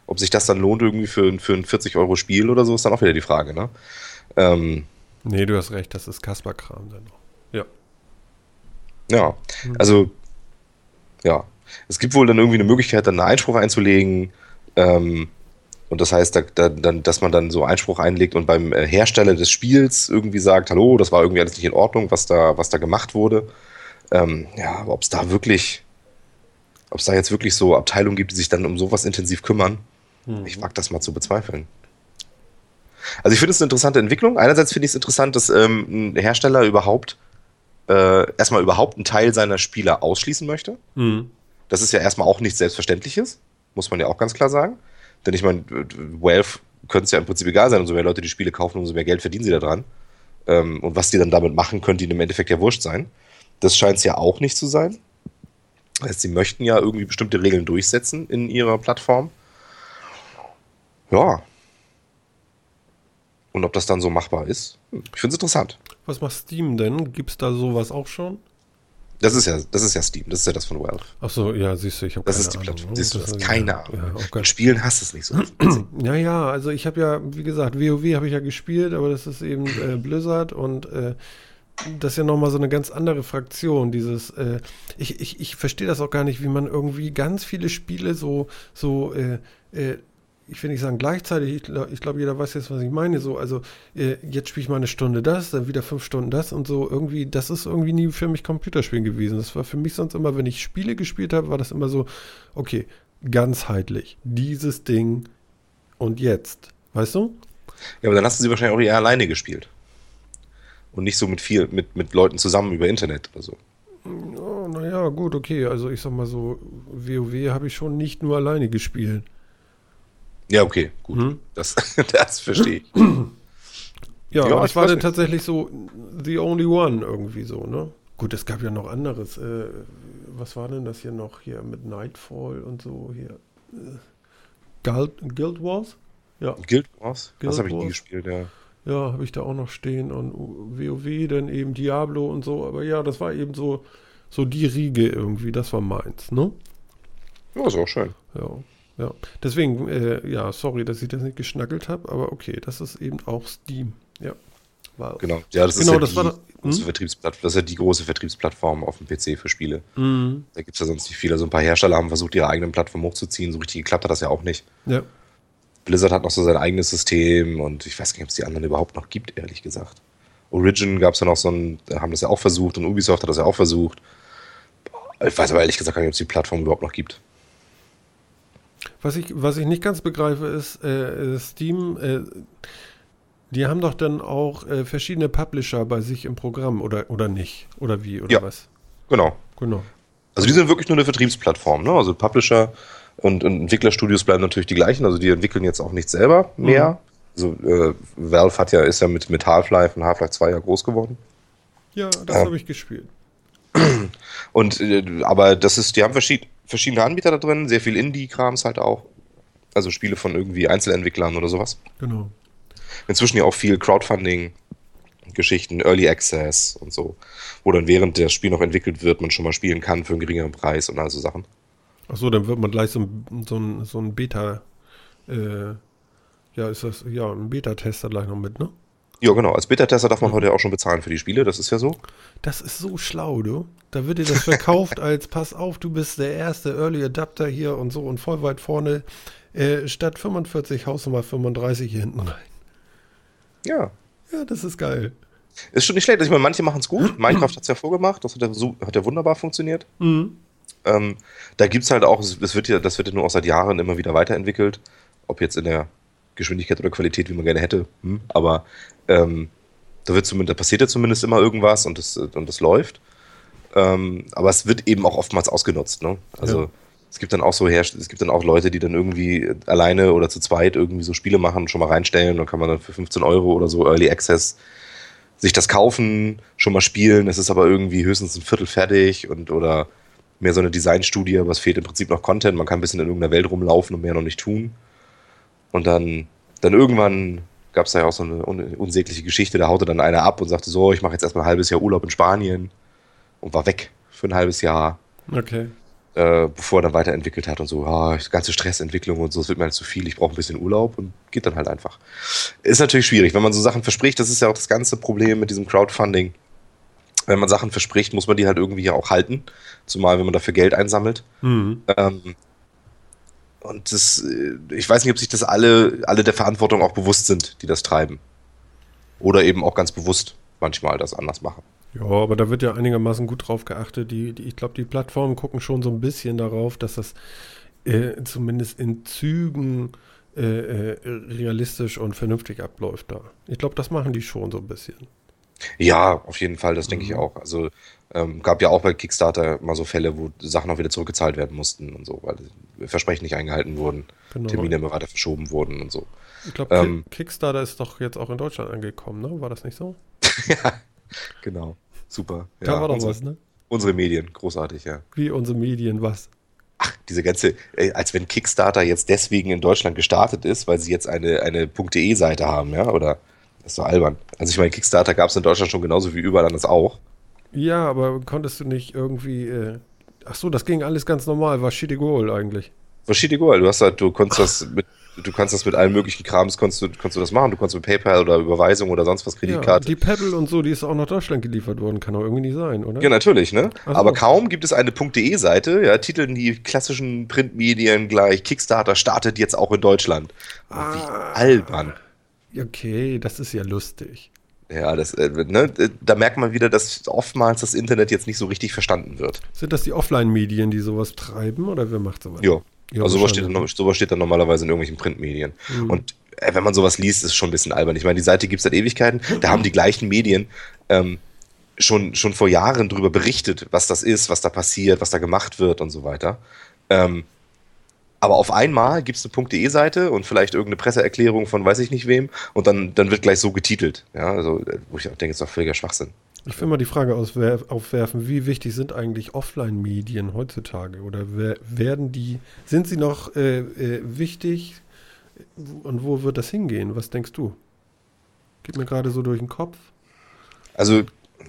ob sich das dann lohnt irgendwie für, für ein 40 Euro Spiel oder so, ist dann auch wieder die Frage, ne? Ähm, nee, du hast recht, das ist Kasper-Kram dann noch. Ja. Ja, mhm. also, ja. Es gibt wohl dann irgendwie eine Möglichkeit, dann einen Einspruch einzulegen. Ähm, und das heißt, da, da, dann, dass man dann so Einspruch einlegt und beim äh, Hersteller des Spiels irgendwie sagt, hallo, das war irgendwie alles nicht in Ordnung, was da, was da gemacht wurde. Ähm, ja, aber ob es da wirklich, ob es da jetzt wirklich so Abteilungen gibt, die sich dann um sowas intensiv kümmern, hm. Ich wage das mal zu bezweifeln. Also ich finde es eine interessante Entwicklung. Einerseits finde ich es interessant, dass ähm, ein Hersteller überhaupt äh, erstmal überhaupt einen Teil seiner Spieler ausschließen möchte. Mhm. Das ist ja erstmal auch nichts Selbstverständliches, muss man ja auch ganz klar sagen. Denn ich meine, Valve könnte es ja im Prinzip egal sein, umso mehr Leute die Spiele kaufen, umso mehr Geld verdienen sie daran. Ähm, und was die dann damit machen, könnte ihnen im Endeffekt ja wurscht sein. Das scheint es ja auch nicht zu sein. Das heißt, sie möchten ja irgendwie bestimmte Regeln durchsetzen in ihrer Plattform. Ja. Und ob das dann so machbar ist, hm, ich finde es interessant. Was macht Steam denn? Gibt es da sowas auch schon? Das ist ja, das ist ja Steam, das ist ja das von Valve. Ach so, ja, siehst du, ich habe keine Ahnung. Das ist die Plattform, siehst du, das, keine Ahnung. Ja, In Spielen hast du es nicht so. *clears throat* ja, ja, also ich habe ja, wie gesagt, WoW habe ich ja gespielt, aber das ist eben äh, Blizzard und äh, das ist ja nochmal so eine ganz andere Fraktion, dieses, äh, ich, ich, ich verstehe das auch gar nicht, wie man irgendwie ganz viele Spiele so, so, äh, äh, ich will nicht sagen gleichzeitig, ich glaube, glaub, jeder weiß jetzt, was ich meine. So, also äh, jetzt spiele ich mal eine Stunde das, dann wieder fünf Stunden das und so. Irgendwie, das ist irgendwie nie für mich Computerspielen gewesen. Das war für mich sonst immer, wenn ich Spiele gespielt habe, war das immer so, okay, ganzheitlich. Dieses Ding und jetzt. Weißt du? Ja, aber dann hast du sie wahrscheinlich auch eher alleine gespielt. Und nicht so mit viel, mit, mit Leuten zusammen über Internet oder so. Oh, naja, gut, okay. Also ich sag mal so, WoW habe ich schon nicht nur alleine gespielt. Ja, okay, gut. Hm? Das, *laughs* das verstehe ich. *clears throat* Ja, ja das war dann tatsächlich so the only one irgendwie so, ne? Gut, es gab ja noch anderes. Äh, was war denn das hier noch hier mit Nightfall und so hier? Äh, Guild, Guild Wars? Ja. Guild Wars? Guild das habe ich nie gespielt, ja. Ja, habe ich da auch noch stehen und WoW, dann eben Diablo und so. Aber ja, das war eben so, so die Riege irgendwie. Das war meins, ne? Ja, ist auch schön. Ja. Ja, deswegen, äh, ja, sorry, dass ich das nicht geschnackelt habe, aber okay, das ist eben auch Steam. Ja. Valve. Genau, ja, das genau, ist ja das die war große hm? Vertriebsplattform. Das ist ja die große Vertriebsplattform auf dem PC für Spiele. Mhm. Da gibt es ja sonst nicht viel. Also ein paar Hersteller haben versucht, ihre eigenen Plattformen hochzuziehen. So richtig geklappt hat das ja auch nicht. Ja. Blizzard hat noch so sein eigenes System und ich weiß gar nicht, ob es die anderen überhaupt noch gibt, ehrlich gesagt. Origin gab es ja noch so ein, haben das ja auch versucht und Ubisoft hat das ja auch versucht. Ich weiß aber ehrlich gesagt gar nicht, ob es die Plattform überhaupt noch gibt. Was ich, was ich nicht ganz begreife, ist, äh, Steam, äh, die haben doch dann auch äh, verschiedene Publisher bei sich im Programm, oder, oder nicht? Oder wie, oder Ja. was? Genau. Genau. Also die sind wirklich nur eine Vertriebsplattform. Ne? Also Publisher und, und Entwicklerstudios bleiben natürlich die gleichen. Also die entwickeln jetzt auch nichts selber mehr. Also äh, Valve hat ja, ist ja mit, mit Half-Life und Half-Life 2 ja groß geworden. Ja, das Ja. habe ich gespielt. *clears throat* Und äh, aber das ist, die haben verschied verschiedene Anbieter da drin, sehr viel Indie-Krams halt auch. Also Spiele von irgendwie Einzelentwicklern oder sowas. Genau. Inzwischen ja auch viel Crowdfunding, Geschichten, Early Access und so. Wo dann während das Spiel noch entwickelt wird, man schon mal spielen kann für einen geringeren Preis und all so Sachen. Achso, dann wird man gleich so ein, so ein, so ein Beta, äh, ja, ist das, ja, ein Beta-Tester gleich noch mit, ne? Ja, genau. Als Beta-Tester darf man heute auch schon bezahlen für die Spiele, das ist ja so. Das ist so schlau, du. Da wird dir das verkauft *laughs* als, pass auf, du bist der erste Early Adapter hier und so und voll weit vorne. Äh, statt 45 Hausnummer 35 hier hinten rein. Ja. Ja, das ist geil. Ist schon nicht schlecht. Ich meine, manche machen es gut. *clears throat* Minecraft hat es ja vorgemacht, das hat ja, so, hat ja wunderbar funktioniert. Mhm. Ähm, da gibt es halt auch, es wird ja, das wird ja nur auch seit Jahren immer wieder weiterentwickelt. Ob jetzt in der Geschwindigkeit oder Qualität, wie man gerne hätte. Hm. Aber ähm, da, wird zumindest, da passiert ja zumindest immer irgendwas und das, und das läuft. Ähm, aber es wird eben auch oftmals ausgenutzt. Ne? Also Ja. es gibt dann auch so Herst es gibt dann auch Leute, die dann irgendwie alleine oder zu zweit irgendwie so Spiele machen schon mal reinstellen. Dann kann man dann für 15 Euro oder so Early Access sich das kaufen, schon mal spielen. Es ist aber irgendwie höchstens ein Viertel fertig und oder mehr so eine Designstudie, aber es fehlt im Prinzip noch Content. Man kann ein bisschen in irgendeiner Welt rumlaufen und mehr noch nicht tun. Und dann, dann irgendwann gab es da ja auch so eine un unsägliche Geschichte. Da haute dann einer ab und sagte so, ich mache jetzt erstmal ein halbes Jahr Urlaub in Spanien und war weg für ein halbes Jahr, Okay. äh, bevor er dann weiterentwickelt hat und so, ah, ganze Stressentwicklung und so, es wird mir halt zu viel, ich brauche ein bisschen Urlaub und geht dann halt einfach. Ist natürlich schwierig, wenn man so Sachen verspricht, das ist ja auch das ganze Problem mit diesem Crowdfunding. Wenn man Sachen verspricht, muss man die halt irgendwie ja auch halten, zumal wenn man dafür Geld einsammelt. Mhm. Ähm, und das, äh, ich weiß nicht, ob sich das alle, alle der Verantwortung auch bewusst sind, die das treiben. Oder eben auch ganz bewusst manchmal das anders machen. Ja, aber da wird ja einigermaßen gut drauf geachtet. Die, die, ich glaube, die Plattformen gucken schon so ein bisschen darauf, dass das äh, zumindest in Zügen äh, äh, realistisch und vernünftig abläuft da. Ich glaube, das machen die schon so ein bisschen. Ja, auf jeden Fall, das denke ich Mhm. auch. Also ähm, gab ja auch bei Kickstarter mal so Fälle, wo Sachen auch wieder zurückgezahlt werden mussten und so, weil Versprechen nicht eingehalten wurden, Genau. Termine immer weiter verschoben wurden und so. Ich glaube, ähm, Kickstarter ist doch jetzt auch in Deutschland angekommen, ne? War das nicht so? *laughs* ja, genau. Super. Da ja, war doch unsere, was, ne? unsere Medien, großartig, ja. Wie unsere Medien, was? Ach, diese ganze, als wenn Kickstarter jetzt deswegen in Deutschland gestartet ist, weil sie jetzt eine, eine .de-Seite haben, ja, oder? Das ist doch albern. Also ich meine, Kickstarter gab es in Deutschland schon genauso wie überall anders auch. Ja, aber konntest du nicht irgendwie. Äh, ach so, das ging alles ganz normal. War shitty goal eigentlich. Verschiedene Goal. Du hast halt, du konntest das mit, du kannst das mit allen möglichen Krams, konntest du, konntest du das machen. Du konntest mit PayPal oder Überweisung oder sonst was Ja, Kreditkarte. die Pebble und so, die ist auch nach Deutschland geliefert worden. Kann doch irgendwie nicht sein, oder? Ja, natürlich, ne? So. Aber kaum gibt es eine .de-Seite, ja, titeln die klassischen Printmedien gleich, Kickstarter startet jetzt auch in Deutschland. Wie Ah. albern. Okay, das ist ja lustig. Ja, das, äh, ne, äh, da merkt man wieder, dass oftmals das Internet jetzt nicht so richtig verstanden wird. Sind das die Offline-Medien, die sowas treiben oder wer macht sowas? Ja. Ja, also sowas steht, dann, sowas steht dann normalerweise in irgendwelchen Printmedien. Mhm. Und äh, wenn man sowas liest, ist es schon ein bisschen albern. Ich meine, die Seite gibt es seit Ewigkeiten. Da haben die gleichen Medien ähm, schon, schon vor Jahren darüber berichtet, was das ist, was da passiert, was da gemacht wird und so weiter. Ähm, aber auf einmal gibt es eine .de-Seite und vielleicht irgendeine Presseerklärung von weiß ich nicht wem und dann, dann wird gleich so getitelt. Ja, also, äh, wo ich auch denke, ist doch völliger Schwachsinn. Ich will mal die Frage aufwerfen, wie wichtig sind eigentlich Offline-Medien heutzutage? Oder wer, werden die, sind sie noch äh, äh, wichtig und wo wird das hingehen? Was denkst du? Geht mir gerade so durch den Kopf. Also,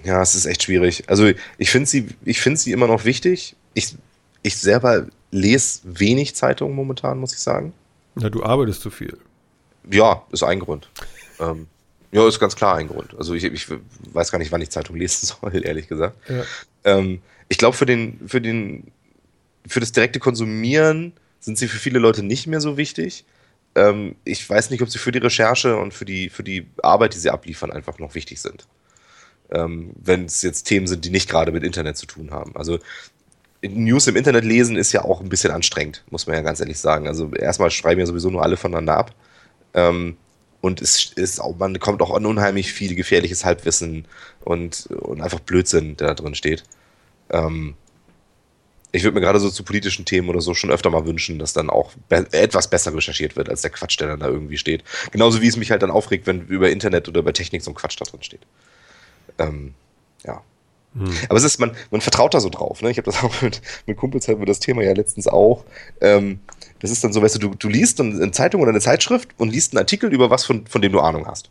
ja, es ist echt schwierig. Also, ich finde sie, ich finde sie immer noch wichtig. Ich, ich selber lese wenig Zeitungen momentan, muss ich sagen. Na, du arbeitest zu viel. Ja, ist ein Grund. Ähm, Ja, ist ganz klar ein Grund. Also ich, ich weiß gar nicht, wann ich Zeitung lesen *laughs* soll, ehrlich gesagt. Ja. Ähm, ich glaube, für den, für den, für das direkte Konsumieren sind sie für viele Leute nicht mehr so wichtig. Ähm, ich weiß nicht, ob sie für die Recherche und für die, für die Arbeit, die sie abliefern, einfach noch wichtig sind. Ähm, Wenn es jetzt Themen sind, die nicht gerade mit Internet zu tun haben. Also News im Internet lesen ist ja auch ein bisschen anstrengend, muss man ja ganz ehrlich sagen. Also erstmal schreiben ja sowieso nur alle voneinander ab. Ähm, und es ist auch, man kommt auch an unheimlich viel gefährliches Halbwissen und, und einfach Blödsinn, der da drin steht. Ähm, ich würde mir gerade so zu politischen Themen oder so schon öfter mal wünschen, dass dann auch be etwas besser recherchiert wird, als der Quatsch, der dann da irgendwie steht. Genauso wie es mich halt dann aufregt, wenn über Internet oder über Technik so ein Quatsch da drin steht. Ähm, ja. Hm. Aber es ist, man, man vertraut da so drauf. Ne? Ich habe das *laughs* auch mit, mit Kumpels hatten wir das Thema ja letztens auch. Ähm, das ist dann so, weißt du, du, du liest eine Zeitung oder eine Zeitschrift und liest einen Artikel über was, von, von dem du Ahnung hast.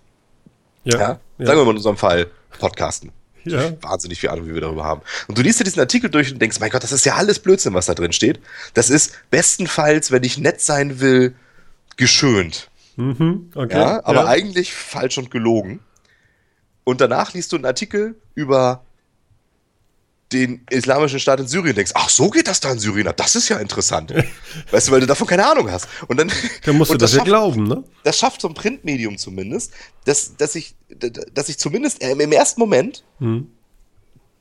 Ja. ja? ja. Sagen wir mal in unserem Fall Podcasten. Ja. Wahnsinnig viel Ahnung, wie wir darüber haben. Und du liest dir diesen Artikel durch und denkst, mein Gott, das ist ja alles Blödsinn, was da drin steht. Das ist bestenfalls, wenn ich nett sein will, geschönt. Mhm, okay. Ja, aber ja. eigentlich falsch und gelogen. Und danach liest du einen Artikel über den islamischen Staat in Syrien denkst, ach, so geht das da in Syrien ab, das ist ja interessant. *laughs* weißt du, weil du davon keine Ahnung hast. Und dann, *laughs* dann musst du das, das schafft, ja glauben, ne? Das schafft so ein Printmedium zumindest, dass, dass, ich, dass ich zumindest im ersten Moment hm.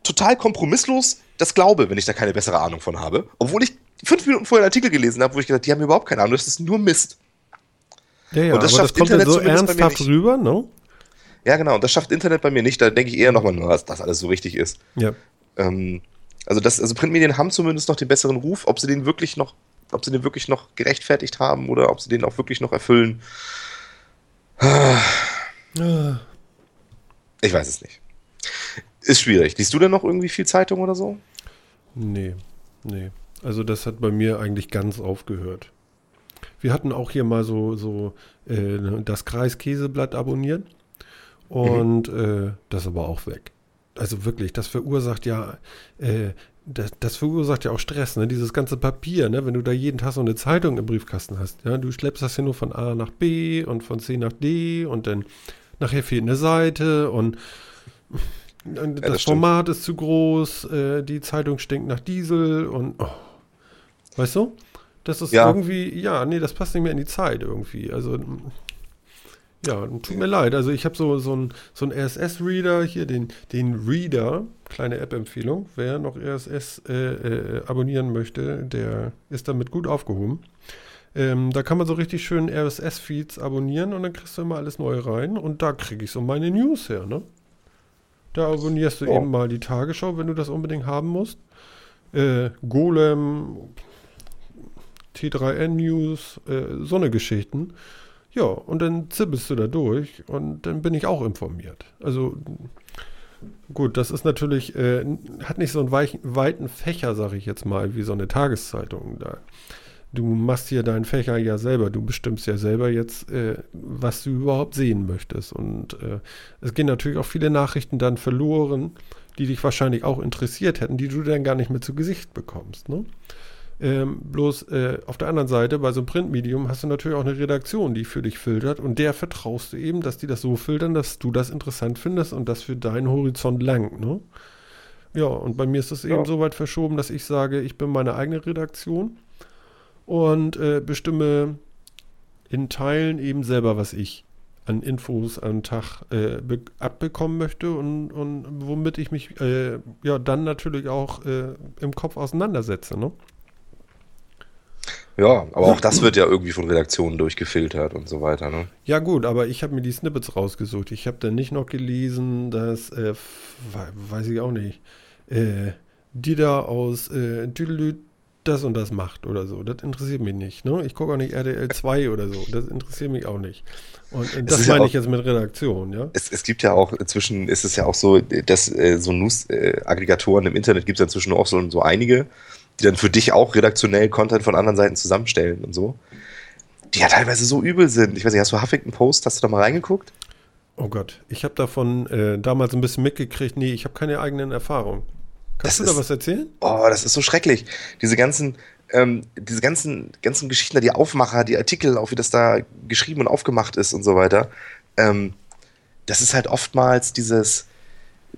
total kompromisslos das glaube, wenn ich da keine bessere Ahnung von habe. Obwohl ich fünf Minuten vorher einen Artikel gelesen habe, wo ich gesagt die haben überhaupt keine Ahnung, das ist nur Mist. Ja, ja, und das aber schafft das kommt Internet ja so ernsthaft rüber, ne? Ja, genau, und das schafft Internet bei mir nicht. Da denke ich eher nochmal, dass das alles so richtig ist. Ja. Ähm, also, das, also Printmedien haben zumindest noch den besseren Ruf. Ob sie den wirklich noch, ob sie den wirklich noch gerechtfertigt haben oder ob sie den auch wirklich noch erfüllen. Ich weiß es nicht. Ist schwierig. Liest du denn noch irgendwie viel Zeitung oder so? Nee, nee. Also das hat bei mir eigentlich ganz aufgehört. Wir hatten auch hier mal so, so äh, das Kreiskäseblatt abonniert und mhm. äh, das aber auch weg also wirklich, das verursacht ja, äh, das, das, verursacht ja auch Stress, ne? Dieses ganze Papier, ne? Wenn du da jeden Tag so eine Zeitung im Briefkasten hast, ja, du schleppst das ja nur von A nach B und von C nach D und dann nachher fehlt eine Seite und das, ja, das Format ist zu groß, äh, die Zeitung stinkt nach Diesel und oh. weißt du? Das ist ja. irgendwie, ja, nee, das passt nicht mehr in die Zeit irgendwie. Also ja, tut mir leid. Also ich habe so, so einen so RSS-Reader hier, den, den Reader, kleine App-Empfehlung. Wer noch RSS äh, äh, abonnieren möchte, der ist damit gut aufgehoben. Ähm, da kann man so richtig schön RSS-Feeds abonnieren und dann kriegst du immer alles neu rein und da kriege ich so meine News her, ne? Da abonnierst du oh. eben mal die Tagesschau, wenn du das unbedingt haben musst. Äh, Golem, T3N News, äh, so eine Geschichten. Ja, und dann zippelst du da durch und dann bin ich auch informiert. Also gut, das ist natürlich, äh, hat nicht so einen weichen, weiten Fächer, sag ich jetzt mal, wie so eine Tageszeitung. Da. Du machst hier deinen Fächer ja selber, du bestimmst ja selber jetzt, äh, was du überhaupt sehen möchtest. Und äh, es gehen natürlich auch viele Nachrichten dann verloren, die dich wahrscheinlich auch interessiert hätten, die du dann gar nicht mehr zu Gesicht bekommst. Ne? Ähm, bloß äh, auf der anderen Seite, bei so einem Printmedium hast du natürlich auch eine Redaktion, die für dich filtert und der vertraust du eben, dass die das so filtern, dass du das interessant findest und das für deinen Horizont langt. Ne? Ja, und bei mir ist es ja. eben so weit verschoben, dass ich sage, ich bin meine eigene Redaktion und äh, bestimme in Teilen eben selber, was ich an Infos am Tag äh, abbekommen möchte und, und womit ich mich äh, ja dann natürlich auch äh, im Kopf auseinandersetze. Ne? Ja, aber auch das wird ja irgendwie von Redaktionen durchgefiltert und so weiter, ne? Ja, gut, aber ich habe mir die Snippets rausgesucht. Ich habe dann nicht noch gelesen, dass, äh, weiß ich auch nicht, äh, die da aus äh, das und das macht oder so. Das interessiert mich nicht. Ne? Ich gucke auch nicht RDL 2 oder so. Das interessiert mich auch nicht. Und äh, das meine ja ich jetzt mit Redaktion, ja. Es, es, gibt ja auch, inzwischen ist es ja auch so, dass äh, so News-Aggregatoren im Internet gibt es inzwischen auch so, so einige die dann für dich auch redaktionell Content von anderen Seiten zusammenstellen und so, die ja teilweise so übel sind. Ich weiß nicht, hast du Huffington Post, hast du da mal reingeguckt? Oh Gott, ich habe davon äh, damals ein bisschen mitgekriegt. Nee, ich habe keine eigenen Erfahrungen. Kannst das du da was erzählen? Oh, das ist so schrecklich. Diese ganzen, ähm, diese ganzen, ganzen Geschichten die Aufmacher, die Artikel, auch wie das da geschrieben und aufgemacht ist und so weiter. Ähm, das ist halt oftmals dieses,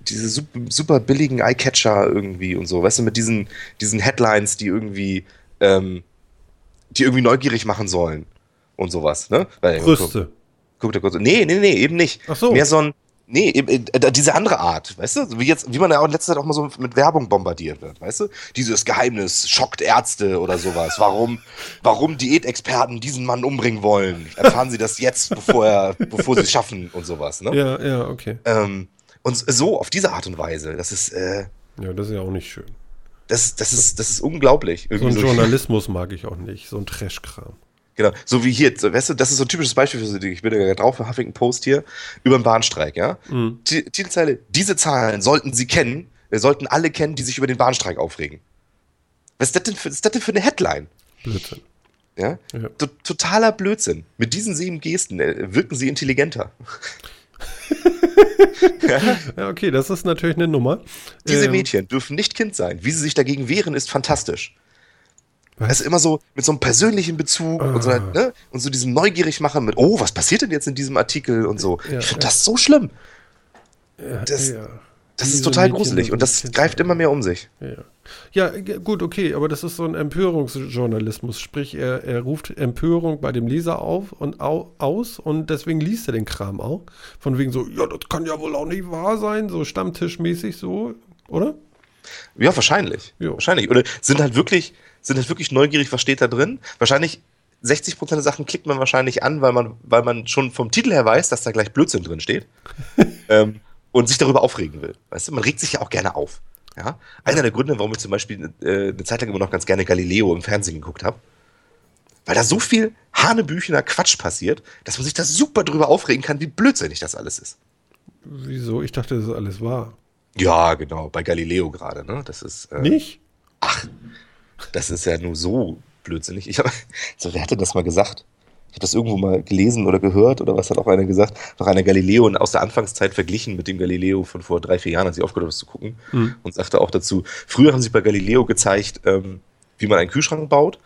diese super, super billigen Eyecatcher irgendwie und so, weißt du, mit diesen, diesen Headlines, die irgendwie, ähm, die irgendwie neugierig machen sollen und sowas, ne? Weil, Brüste. Guck, guck, guck, nee, nee, nee, eben nicht. Ach so. Mehr so ein, Nee, äh, diese andere Art, weißt du? Wie, jetzt, wie man ja auch in letzter Zeit auch mal so mit Werbung bombardiert wird, weißt du? Dieses Geheimnis schockt Ärzte oder sowas. Warum, warum Diätexperten diesen Mann umbringen wollen? Erfahren sie das jetzt, bevor, er, bevor sie es schaffen und sowas, ne? Ja, ja, okay. Ähm, und so, auf diese Art und Weise, das ist. Äh, ja, das ist ja auch nicht schön. Das, das, ist, das ist unglaublich. Irgendwie so ein Journalismus mag ich auch nicht, so ein Trashkram. Genau, so wie hier, weißt du, das ist so ein typisches Beispiel für so, ich bin ja drauf für Huffington Post hier, über den Bahnstreik, ja. Mhm. Titelzeile, diese Zahlen sollten Sie kennen, wir sollten alle kennen, die sich über den Bahnstreik aufregen. Was ist das denn für, ist das denn für eine Headline? Blödsinn. Ja? ja. Totaler Blödsinn. Mit diesen sieben Gesten äh, wirken sie intelligenter. *laughs* ja, okay, das ist natürlich eine Nummer. Diese ähm, Mädchen dürfen nicht Kind sein. Wie sie sich dagegen wehren, ist fantastisch. Was? Also immer so mit so einem persönlichen Bezug ah. und, so, ah. ne? und so diesem neugierig machen mit, oh, was passiert denn jetzt in diesem Artikel und so. Ja, ich finde ja. das so schlimm. Ja, das, das ist total Mädchen gruselig und das greift immer mehr um sich. Ja. gut, okay, aber das ist so ein Empörungsjournalismus. Sprich, er, er ruft Empörung bei dem Leser auf und au, aus und deswegen liest er den Kram auch. Von wegen so, ja, das kann ja wohl auch nicht wahr sein, so stammtischmäßig so, oder? Ja, wahrscheinlich. Jo. Wahrscheinlich. Oder sind halt wirklich sind halt wirklich neugierig, was steht da drin. Wahrscheinlich 60% der Sachen klickt man wahrscheinlich an, weil man, weil man schon vom Titel her weiß, dass da gleich Blödsinn drin steht. *laughs* ähm, und sich darüber aufregen will. Weißt du, man regt sich ja auch gerne auf. Ja? Einer der Gründe, warum ich zum Beispiel äh, eine Zeit lang immer noch ganz gerne Galileo im Fernsehen geguckt habe, weil da so viel hanebüchener Quatsch passiert, dass man sich da super drüber aufregen kann, wie blödsinnig das alles ist. Wieso? Ich dachte, das ist alles wahr. Ja, genau, bei Galileo gerade, ne? Das ist. Äh, Nicht? Ach, das ist ja nur so blödsinnig. Ich hab, *laughs* so, wer hatte das mal gesagt? Ich habe das irgendwo mal gelesen oder gehört oder was hat auch einer gesagt? Noch einer Galileo aus der Anfangszeit verglichen mit dem Galileo von vor drei, vier Jahren, als ich aufgehört habe, das zu gucken. Mhm. Und sagte auch dazu, früher haben sie bei Galileo gezeigt, ähm, wie man einen Kühlschrank baut.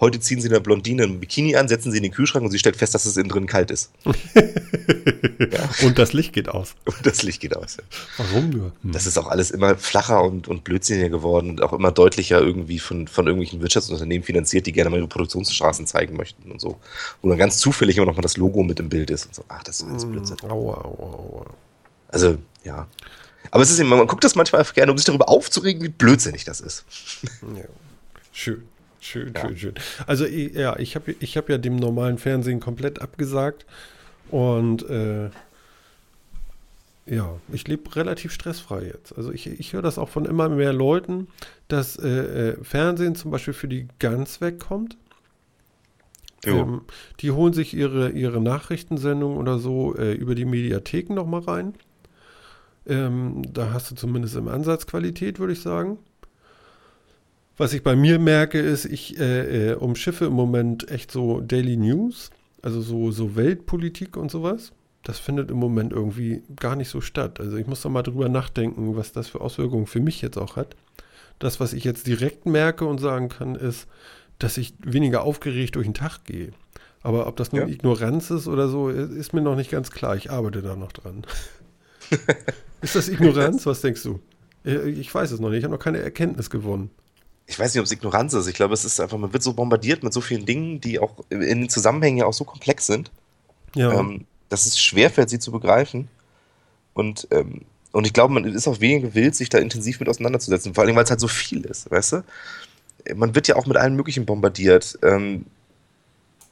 Heute ziehen sie eine Blondine ein Bikini an, setzen sie in den Kühlschrank und sie stellt fest, dass es innen drin kalt ist. *laughs* ja. Und das Licht geht aus. Und das Licht geht aus. Ja. Warum nur? Hm. Das ist auch alles immer flacher und, und blödsinniger geworden und auch immer deutlicher irgendwie von, von irgendwelchen Wirtschaftsunternehmen finanziert, die gerne mal ihre Produktionsstraßen zeigen möchten und so. Wo dann ganz zufällig immer noch mal das Logo mit im Bild ist und so. Ach, das ist alles hm, Blödsinn. Aua, aua, aua. Also, ja. Aber es ist eben, man guckt das manchmal gerne, um sich darüber aufzuregen, wie blödsinnig das ist. Ja. Schön. Schön, ja. schön, schön. Also ja, ich habe ich hab ja dem normalen Fernsehen komplett abgesagt und äh, ja, ich lebe relativ stressfrei jetzt. Also ich, ich höre das auch von immer mehr Leuten, dass äh, äh Fernsehen zum Beispiel für die ganz wegkommt. Ähm, die holen sich ihre, ihre Nachrichtensendung oder so äh, über die Mediatheken nochmal rein. Ähm, da hast du zumindest im Ansatz Qualität, würde ich sagen. Was ich bei mir merke, ist, ich äh, äh, umschiffe im Moment echt so Daily News, also so, so Weltpolitik und sowas. Das findet im Moment irgendwie gar nicht so statt. Also ich muss da mal drüber nachdenken, was das für Auswirkungen für mich jetzt auch hat. Das, was ich jetzt direkt merke und sagen kann, ist, dass ich weniger aufgeregt durch den Tag gehe. Aber ob das nun ja. Ignoranz ist oder so, ist mir noch nicht ganz klar. Ich arbeite da noch dran. *laughs* ist das Ignoranz? Was denkst du? Äh, ich weiß es noch nicht. Ich habe noch keine Erkenntnis gewonnen ich weiß nicht, ob es Ignoranz ist. Ich glaube, es ist einfach, man wird so bombardiert mit so vielen Dingen, die auch in den Zusammenhängen ja auch so komplex sind, ja. ähm, dass es schwerfällt, sie zu begreifen. Und, ähm, und ich glaube, man ist auch weniger gewillt, sich da intensiv mit auseinanderzusetzen. Vor allem, weil es halt so viel ist, weißt du? Man wird ja auch mit allen möglichen bombardiert. Ähm,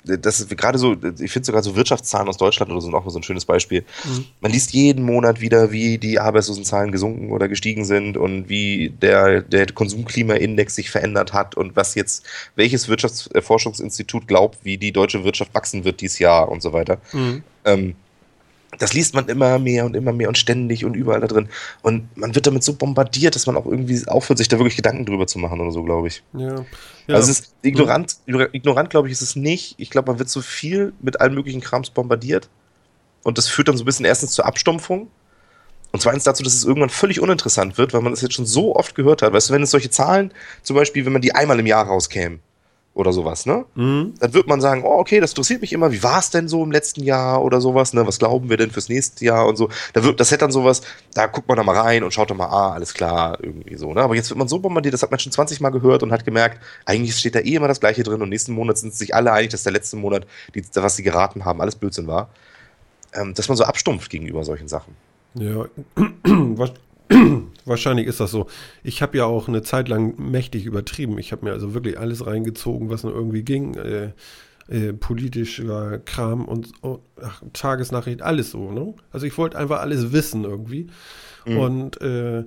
das ist gerade so, ich finde sogar so Wirtschaftszahlen aus Deutschland oder so auch mal so ein schönes Beispiel. Mhm. Man liest jeden Monat wieder, wie die Arbeitslosenzahlen gesunken oder gestiegen sind und wie der, der Konsumklimaindex sich verändert hat und was jetzt, welches Wirtschaftsforschungsinstitut glaubt, wie die deutsche Wirtschaft wachsen wird dieses Jahr und so weiter. Mhm. Ähm, das liest man immer mehr und immer mehr und ständig und überall da drin. Und man wird damit so bombardiert, dass man auch irgendwie aufhört, sich da wirklich Gedanken drüber zu machen oder so, glaube ich. Ja. ja. Also es ist ignorant, ignorant glaube ich, ist es nicht. Ich glaube, man wird so viel mit allen möglichen Krams bombardiert. Und das führt dann so ein bisschen erstens zur Abstumpfung. Und zweitens dazu, dass es irgendwann völlig uninteressant wird, weil man das jetzt schon so oft gehört hat. Weißt du, wenn es solche Zahlen, zum Beispiel, wenn man die einmal im Jahr rauskäme, oder sowas, ne? Mhm. Dann wird man sagen, oh, okay, das interessiert mich immer, wie war es denn so im letzten Jahr oder sowas, ne? Was glauben wir denn fürs nächste Jahr und so. Da wird, das hätte dann sowas, da guckt man da mal rein und schaut dann mal, ah, alles klar, irgendwie so, ne? Aber jetzt wird man so bombardiert, das hat man schon 20 Mal gehört und hat gemerkt, eigentlich steht da eh immer das Gleiche drin und nächsten Monat sind sich alle einig, dass der letzte Monat, die, was sie geraten haben, alles Blödsinn war. Ähm, dass man so abstumpft gegenüber solchen Sachen. Ja, *clears throat* *clears throat* Wahrscheinlich ist das so. Ich habe ja auch eine Zeit lang mächtig übertrieben. Ich habe mir also wirklich alles reingezogen, was nur irgendwie ging. Äh, äh, politischer Kram und oh, ach, Tagesnachricht, alles so. Ne? Also ich wollte einfach alles wissen irgendwie. Mhm. Und äh,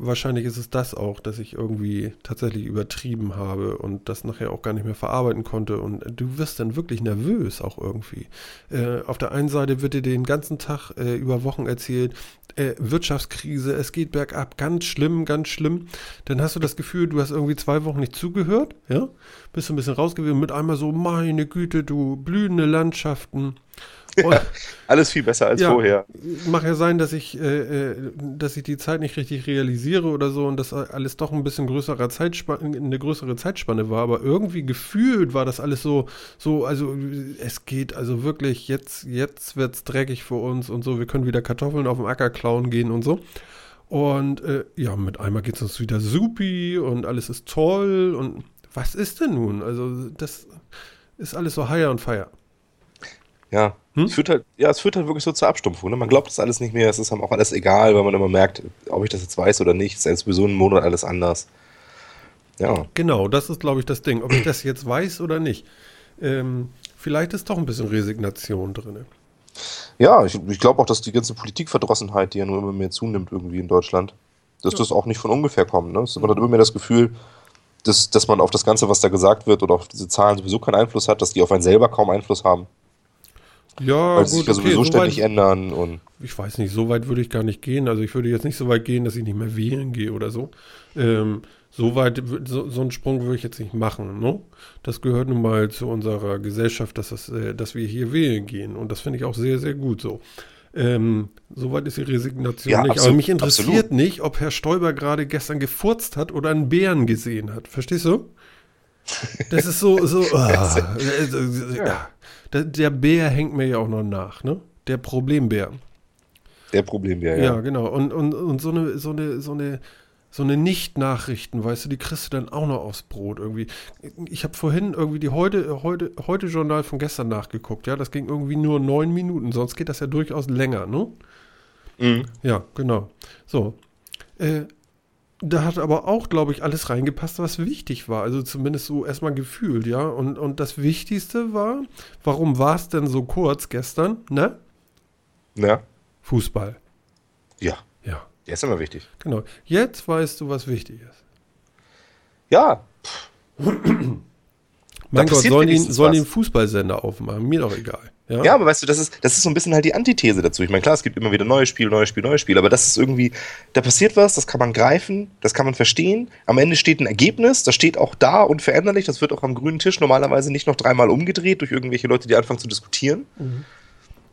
wahrscheinlich ist es das auch, dass ich irgendwie tatsächlich übertrieben habe und das nachher auch gar nicht mehr verarbeiten konnte. Und du wirst dann wirklich nervös auch irgendwie. Äh, auf der einen Seite wird dir den ganzen Tag äh, über Wochen erzählt, äh, Wirtschaftskrise, es geht bergab, ganz schlimm, ganz schlimm. Dann hast du das Gefühl, du hast irgendwie zwei Wochen nicht zugehört, ja? Bist du ein bisschen rausgewesen mit einmal so, meine Güte, du blühende Landschaften. Ja, alles viel besser als ja, vorher. Mag ja sein, dass ich, äh, äh, dass ich die Zeit nicht richtig realisiere oder so und dass alles doch ein bisschen größerer Zeitspanne, eine größere Zeitspanne war, aber irgendwie gefühlt war das alles so, so, also es geht also wirklich, jetzt, jetzt wird's dreckig für uns und so, wir können wieder Kartoffeln auf dem Acker klauen gehen und so. Und äh, ja, mit einmal geht es uns wieder supi und alles ist toll und was ist denn nun? Also das ist alles so higher und fire. Ja, hm? es führt halt, ja, es führt halt wirklich so zur Abstumpfung. Ne? Man glaubt das alles nicht mehr, es ist einem auch alles egal, weil man immer merkt, ob ich das jetzt weiß oder nicht, es ist sowieso ein Monat alles anders. Ja. Genau, das ist, glaube ich, das Ding. Ob ich das jetzt weiß oder nicht. Ähm, vielleicht ist doch ein bisschen Resignation drin. Ja, ich, ich glaube auch, dass die ganze Politikverdrossenheit, die ja nur immer mehr zunimmt irgendwie in Deutschland, dass ja. das auch nicht von ungefähr kommt. Ne? Man hat immer mehr das Gefühl, dass, dass man auf das Ganze, was da gesagt wird oder auf diese Zahlen sowieso keinen Einfluss hat, dass die auf einen selber kaum Einfluss haben. Ja, weil sie sich ja sowieso okay, ständig weit, ändern. Und ich weiß nicht, so weit würde ich gar nicht gehen. Also ich würde jetzt nicht so weit gehen, dass ich nicht mehr wählen gehe oder so. Ähm, so weit, so, so, einen Sprung würde ich jetzt nicht machen. Ne? Das gehört nun mal zu unserer Gesellschaft, dass, das, äh, dass wir hier wählen gehen. Und das finde ich auch sehr, sehr gut so. Ähm, Soweit ist die Resignation ja, nicht. Absolut, Aber mich interessiert absolut. nicht, ob Herr Stoiber gerade gestern gefurzt hat oder einen Bären gesehen hat. Verstehst du? Das ist so, so. Oh, *laughs* ja. Der Bär hängt mir ja auch noch nach, ne? Der Problembär. Der Problembär, ja. Ja, genau. Und, und, und so eine, so eine, so eine, so eine Nicht-Nachrichten, weißt du, die kriegst du dann auch noch aufs Brot irgendwie. Ich habe vorhin irgendwie die heute, heute, heute Journal von gestern nachgeguckt, ja, das ging irgendwie nur neun Minuten, sonst geht das ja durchaus länger, ne? Mhm. Ja, genau. So. Äh, da hat aber auch, glaube ich, alles reingepasst, was wichtig war. Also zumindest so erstmal gefühlt, ja. Und, und das Wichtigste war, warum war es denn so kurz gestern, ne? Ja. Fußball. Ja. Ja. Der ist immer wichtig. Genau. Jetzt weißt du, was wichtig ist. Ja. mein Gott, sollen die, sollen die einen Fußballsender aufmachen? Mir doch egal. Ja. ja, aber weißt du, das ist, das ist so ein bisschen halt die Antithese dazu. Ich meine, klar, es gibt immer wieder neue Spiele, neue Spiele, neue Spiele, aber das ist irgendwie, da passiert was, das kann man greifen, das kann man verstehen. Am Ende steht ein Ergebnis, das steht auch da unveränderlich, das wird auch am grünen Tisch normalerweise nicht noch dreimal umgedreht durch irgendwelche Leute, die anfangen zu diskutieren. Mhm.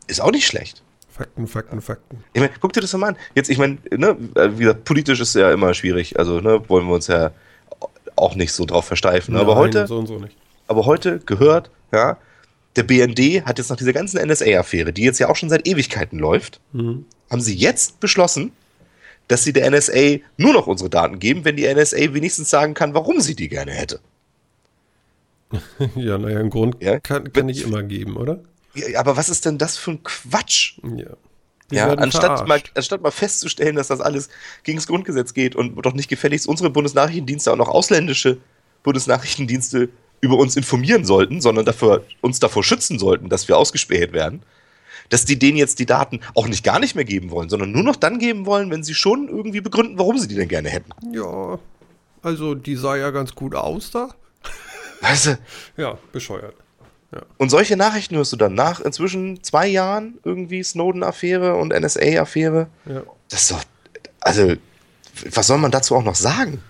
Ist auch nicht schlecht. Fakten, Fakten, Fakten. Ich meine, guck dir das mal an. Jetzt, ich meine, ne, wie gesagt, politisch ist ja immer schwierig. Also, ne, wollen wir uns ja auch nicht so drauf versteifen. Nein, aber heute, so und so nicht. aber heute gehört, ja, der BND hat jetzt nach dieser ganzen NSA-Affäre, die jetzt ja auch schon seit Ewigkeiten läuft, mhm. haben sie jetzt beschlossen, dass sie der NSA nur noch unsere Daten geben, wenn die NSA wenigstens sagen kann, warum sie die gerne hätte. *laughs* ja, naja, einen Grund ja? kann, kann ich immer geben, oder? Ja, aber was ist denn das für ein Quatsch? Ja. ja, anstatt mal, anstatt mal festzustellen, dass das alles gegen das Grundgesetz geht und doch nicht gefälligst unsere Bundesnachrichtendienste auch noch ausländische Bundesnachrichtendienste über uns informieren sollten, sondern dafür, uns davor schützen sollten, dass wir ausgespäht werden, dass die denen jetzt die Daten auch nicht gar nicht mehr geben wollen, sondern nur noch dann geben wollen, wenn sie schon irgendwie begründen, warum sie die denn gerne hätten. Ja, also die sah ja ganz gut aus da. Weißt du? Ja, bescheuert. Ja. Und solche Nachrichten hörst du dann nach inzwischen zwei Jahren irgendwie Snowden-Affäre und NSA-Affäre. Ja. Das ist doch, also, was soll man dazu auch noch sagen?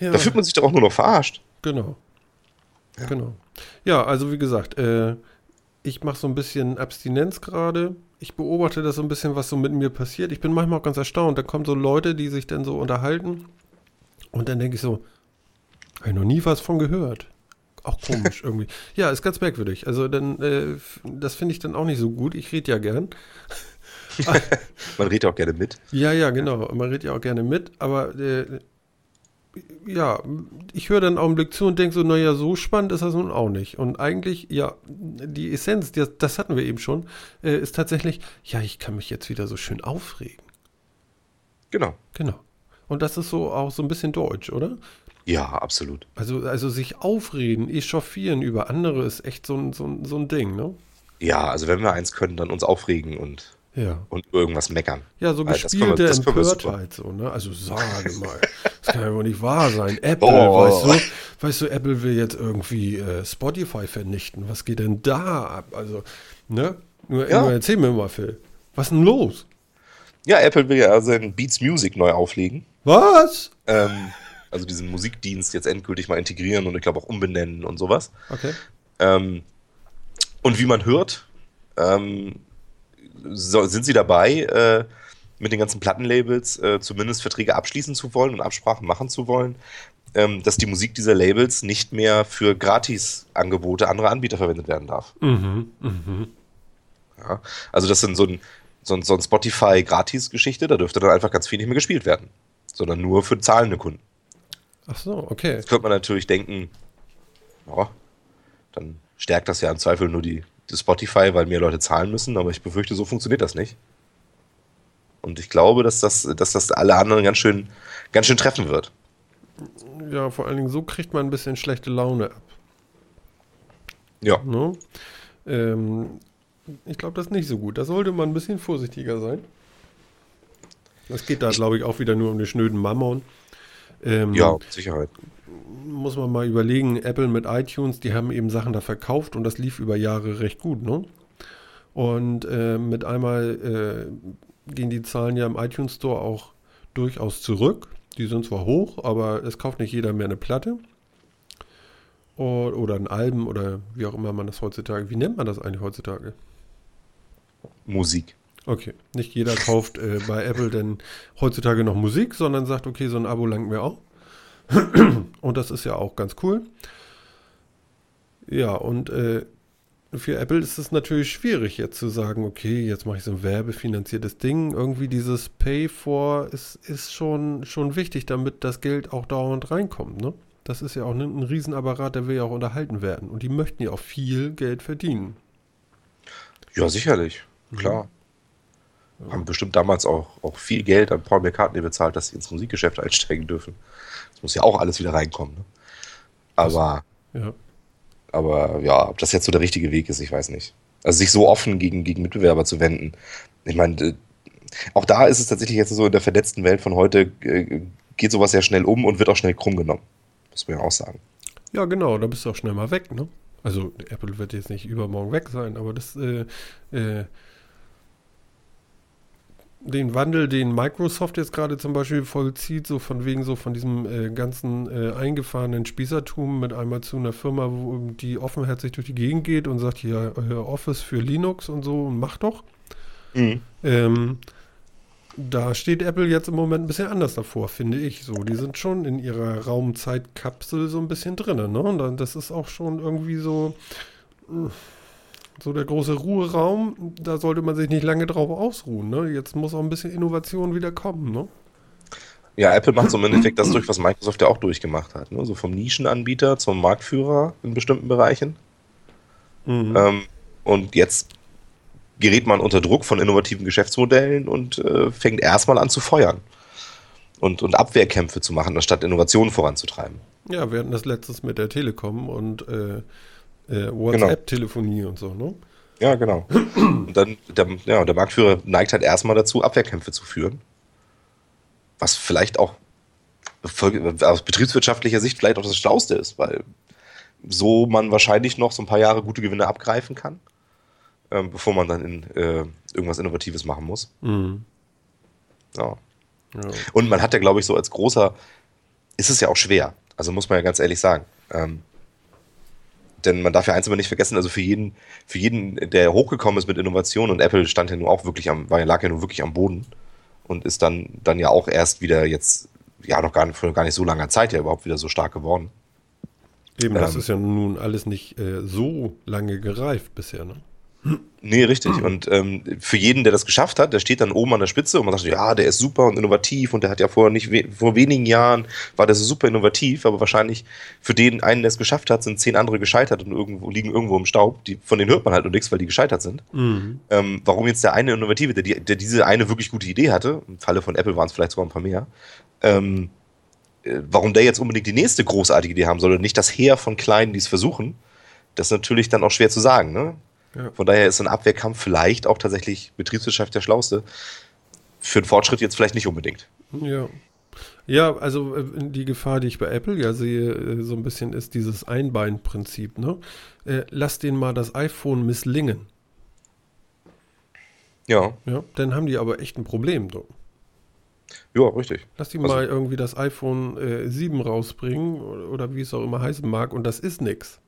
Ja. Da fühlt man sich doch auch nur noch verarscht. Genau. Ja. Genau. Ja, also wie gesagt, äh, ich mache so ein bisschen Abstinenz gerade. Ich beobachte das so ein bisschen, was so mit mir passiert. Ich bin manchmal auch ganz erstaunt. Da kommen so Leute, die sich dann so unterhalten. Und dann denke ich so, habe ich noch nie was von gehört. Auch komisch *laughs* irgendwie. Ja, ist ganz merkwürdig. Also dann, äh, das finde ich dann auch nicht so gut. Ich rede ja gern. *laughs* Man redet ja auch gerne mit. Ja, ja, genau. Man redet ja auch gerne mit, aber äh, ja, ich höre dann einen Augenblick zu und denke so, naja, so spannend ist das nun auch nicht. Und eigentlich, ja, die Essenz, das, das hatten wir eben schon, äh, ist tatsächlich, ja, ich kann mich jetzt wieder so schön aufregen. Genau. Genau. Und das ist so auch so ein bisschen deutsch, oder? Ja, absolut. Also, also sich aufreden, echauffieren über andere ist echt so ein, so ein, so ein Ding, ne? Ja, also wenn wir eins können, dann uns aufregen und, Ja. und irgendwas meckern. Ja, so Weil wir- gespielte das wir. Empörtheit, so, ne? Also sage mal, das kann ja wohl nicht wahr sein. *laughs* Apple, Oh. weißt du, weißt du, Apple will jetzt irgendwie äh, Spotify vernichten. Was geht denn da ab? Also, ne? Nur, Ja. nur erzähl mir mal, Phil. Was denn los? Ja, Apple will ja seinen Beats Music neu auflegen. Was? Ähm, also diesen Musikdienst jetzt endgültig mal integrieren und ich glaube auch umbenennen und sowas. Okay. Ähm, und wie man hört, ähm, so, sind sie dabei, äh, mit den ganzen Plattenlabels äh, zumindest Verträge abschließen zu wollen und Absprachen machen zu wollen, ähm, dass die Musik dieser Labels nicht mehr für Gratis-Angebote anderer Anbieter verwendet werden darf. Mhm, mhm. Ja? Also das sind so ein, so ein, so ein Spotify-Gratis-Geschichte, da dürfte dann einfach ganz viel nicht mehr gespielt werden, sondern nur für zahlende Kunden. Ach so, okay. Jetzt könnte man natürlich denken, ja, dann stärkt das ja im Zweifel nur die, die Spotify, weil mehr Leute zahlen müssen, aber ich befürchte, so funktioniert das nicht. Und ich glaube, dass das, dass das alle anderen ganz schön, ganz schön treffen wird. Ja, vor allen Dingen so kriegt man ein bisschen schlechte Laune ab. Ja. Ne? Ähm, ich glaube, das ist nicht so gut. Da sollte man ein bisschen vorsichtiger sein. Es geht da, glaube ich, auch wieder nur um den schnöden Mammon. Ähm, Ja, mit Sicherheit. Muss man mal überlegen, Apple mit iTunes, die haben eben Sachen da verkauft und das lief über Jahre recht gut, ne? Und äh, mit einmal äh, gehen die Zahlen ja im iTunes Store auch durchaus zurück. Die sind zwar hoch, aber es kauft nicht jeder mehr eine Platte. O- Oder ein Album oder wie auch immer man das heutzutage. Wie nennt man das eigentlich heutzutage? Musik. Okay, nicht jeder kauft äh, bei Apple denn heutzutage noch Musik, sondern sagt, okay, so ein Abo langt mir auch. *clears throat* und das ist ja auch ganz cool. Ja, und äh, für Apple ist es natürlich schwierig jetzt zu sagen, okay, jetzt mache ich so ein werbefinanziertes Ding. Irgendwie dieses Pay for ist, ist schon, schon wichtig, damit das Geld auch dauernd reinkommt. Ne? Das ist ja auch ein, ein Riesenapparat, der will ja auch unterhalten werden. Und die möchten ja auch viel Geld verdienen. Ja, sicherlich. Klar. Haben bestimmt damals auch, auch viel Geld an Paul McCartney bezahlt, dass sie ins Musikgeschäft *laughs* einsteigen dürfen. Das muss ja auch alles wieder reinkommen. Ne? Aber, Ja. aber ja, ob das jetzt so der richtige Weg ist, ich weiß nicht. Also sich so offen gegen, gegen Mitbewerber zu wenden. Ich meine, äh, auch da ist es tatsächlich jetzt so in der vernetzten Welt von heute, äh, geht sowas sehr schnell um und wird auch schnell krumm genommen. Muss man ja auch sagen. Ja, genau, da bist du auch schnell mal weg, ne? Also Apple wird jetzt nicht übermorgen weg sein, aber das, äh, äh, den Wandel, den Microsoft jetzt gerade zum Beispiel vollzieht, so von wegen so von diesem äh, ganzen äh, eingefahrenen Spießertum mit einmal zu einer Firma, wo die offenherzig durch die Gegend geht und sagt, ja, äh, Office für Linux und so, mach doch. Ähm, da steht Apple jetzt im Moment ein bisschen anders davor, finde ich. So, die sind schon in ihrer Raumzeitkapsel so ein bisschen drin, ne? Und dann, das ist auch schon irgendwie so, äh, so der große Ruheraum. Da sollte man sich nicht lange drauf ausruhen, ne? Jetzt muss auch ein bisschen Innovation wieder kommen, ne? Ja, Apple macht so im Endeffekt das durch, was Microsoft ja auch durchgemacht hat. Ne? So vom Nischenanbieter zum Marktführer in bestimmten Bereichen. Mhm. Ähm, und jetzt gerät man unter Druck von innovativen Geschäftsmodellen und äh, fängt erstmal an zu feuern. Und, und Abwehrkämpfe zu machen, anstatt Innovationen voranzutreiben. Ja, wir hatten das letztes mit der Telekom und äh, äh, WhatsApp-Telefonie und so, ne? Ja, genau. Und dann, der, ja, der Marktführer neigt halt erstmal dazu, Abwehrkämpfe zu führen. Was vielleicht auch aus betriebswirtschaftlicher Sicht vielleicht auch das Schlauste ist, weil so man wahrscheinlich noch so ein paar Jahre gute Gewinne abgreifen kann, ähm, bevor man dann in, äh, irgendwas Innovatives machen muss. Mhm. Ja. Ja. Und man hat ja, glaube ich, so als großer, ist es ja auch schwer. Also muss man ja ganz ehrlich sagen. Ähm, denn man darf ja eins immer nicht vergessen, also für jeden, für jeden, der hochgekommen ist mit Innovation und Apple stand ja nur auch wirklich am, war ja, lag ja nur wirklich am Boden und ist dann, dann ja auch erst wieder jetzt, ja, noch gar nicht, vor gar nicht so langer Zeit ja überhaupt wieder so stark geworden. Eben, das Ähm. ist ja nun alles nicht äh, so lange gereift bisher, ne? Nee, richtig. Und ähm, für jeden, der das geschafft hat, der steht dann oben an der Spitze und man sagt, ja, der ist super und innovativ und der hat ja vor nicht we vor wenigen Jahren war der so super innovativ, aber wahrscheinlich für den einen, der es geschafft hat, sind zehn andere gescheitert und irgendwo liegen irgendwo im Staub. Die, von denen hört man halt nur nichts, weil die gescheitert sind. Mhm. Ähm, warum jetzt der eine Innovative, der, die- der diese eine wirklich gute Idee hatte, im Falle von Apple waren es vielleicht sogar ein paar mehr, ähm, äh, warum der jetzt unbedingt die nächste großartige Idee haben soll und nicht das Heer von Kleinen, die es versuchen, das ist natürlich dann auch schwer zu sagen. Ne? Ja. Von daher ist so ein Abwehrkampf vielleicht auch tatsächlich Betriebswirtschaft der schlauste. Für den Fortschritt jetzt vielleicht nicht unbedingt. Ja. Ja, also äh, die Gefahr, die ich bei Apple ja sehe, äh, so ein bisschen ist dieses Einbein-Prinzip, ne? Äh, lass denen mal das iPhone misslingen. Ja, Ja, dann haben die aber echt ein Problem. Du. ja, richtig. Lass die Also- mal irgendwie das iPhone äh, 7 rausbringen oder, oder wie es auch immer heißen mag und das ist nix.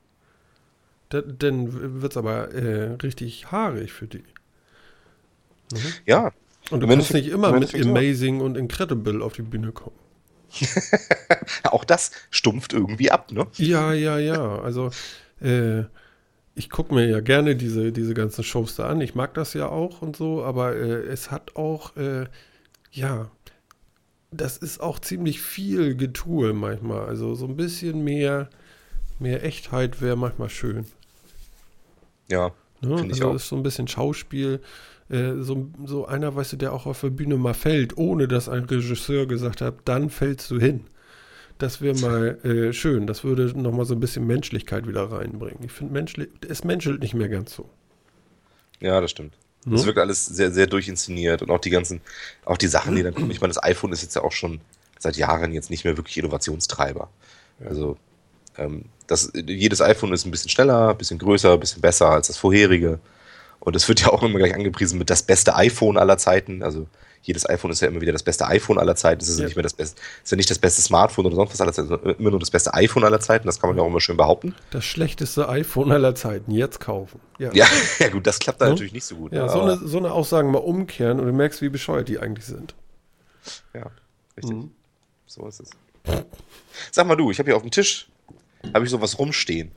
Da, dann wird es aber äh, richtig haarig für die. Mhm. Ja, Und du kannst Endeffekt- nicht immer im mit. Amazing und Incredible auf die Bühne kommen. *laughs* auch das stumpft irgendwie ab, ne? Ja, ja, ja. Also äh, ich gucke mir ja gerne diese, diese ganzen Shows da an. Ich mag das ja auch und so, aber äh, es hat auch, äh, ja, das ist auch ziemlich viel Getue manchmal. Also so ein bisschen mehr, mehr Echtheit wäre manchmal schön. Ja, Ne? Finde ich also auch. ist so ein bisschen Schauspiel. Äh, so, so einer, weißt du, der auch auf der Bühne mal fällt, ohne dass ein Regisseur gesagt hat, dann fällst du hin. Das wäre mal äh, schön. Das würde nochmal so ein bisschen Menschlichkeit wieder reinbringen. Ich finde, menschlich, es menschelt nicht mehr ganz so. ja, das stimmt. Ne? Es wirkt alles sehr, sehr durchinszeniert und auch die ganzen, auch die Sachen, die dann kommen. Ich meine, das iPhone ist jetzt ja auch schon seit Jahren jetzt nicht mehr wirklich Innovationstreiber. Also ähm, das, jedes iPhone ist ein bisschen schneller, ein bisschen größer, ein bisschen besser als das vorherige. Und es wird ja auch immer gleich angepriesen mit das beste iPhone aller Zeiten. Also jedes iPhone ist ja immer wieder das beste iPhone aller Zeiten. Es ist ja. Ja. nicht mehr das beste, ist ja nicht das beste Smartphone oder sonst was aller Zeiten, sondern immer nur das beste iPhone aller Zeiten. Das kann man ja auch immer schön behaupten. Das schlechteste iPhone aller Zeiten. Jetzt kaufen. Ja, Ja, *laughs* ja gut, das klappt da Ne? natürlich nicht so gut. Ja, so, eine, so eine Aussagen mal umkehren und du merkst, wie bescheuert die eigentlich sind. Ja, richtig. Mhm. So ist es. Sag mal du, ich habe hier auf dem Tisch, habe ich sowas rumstehen.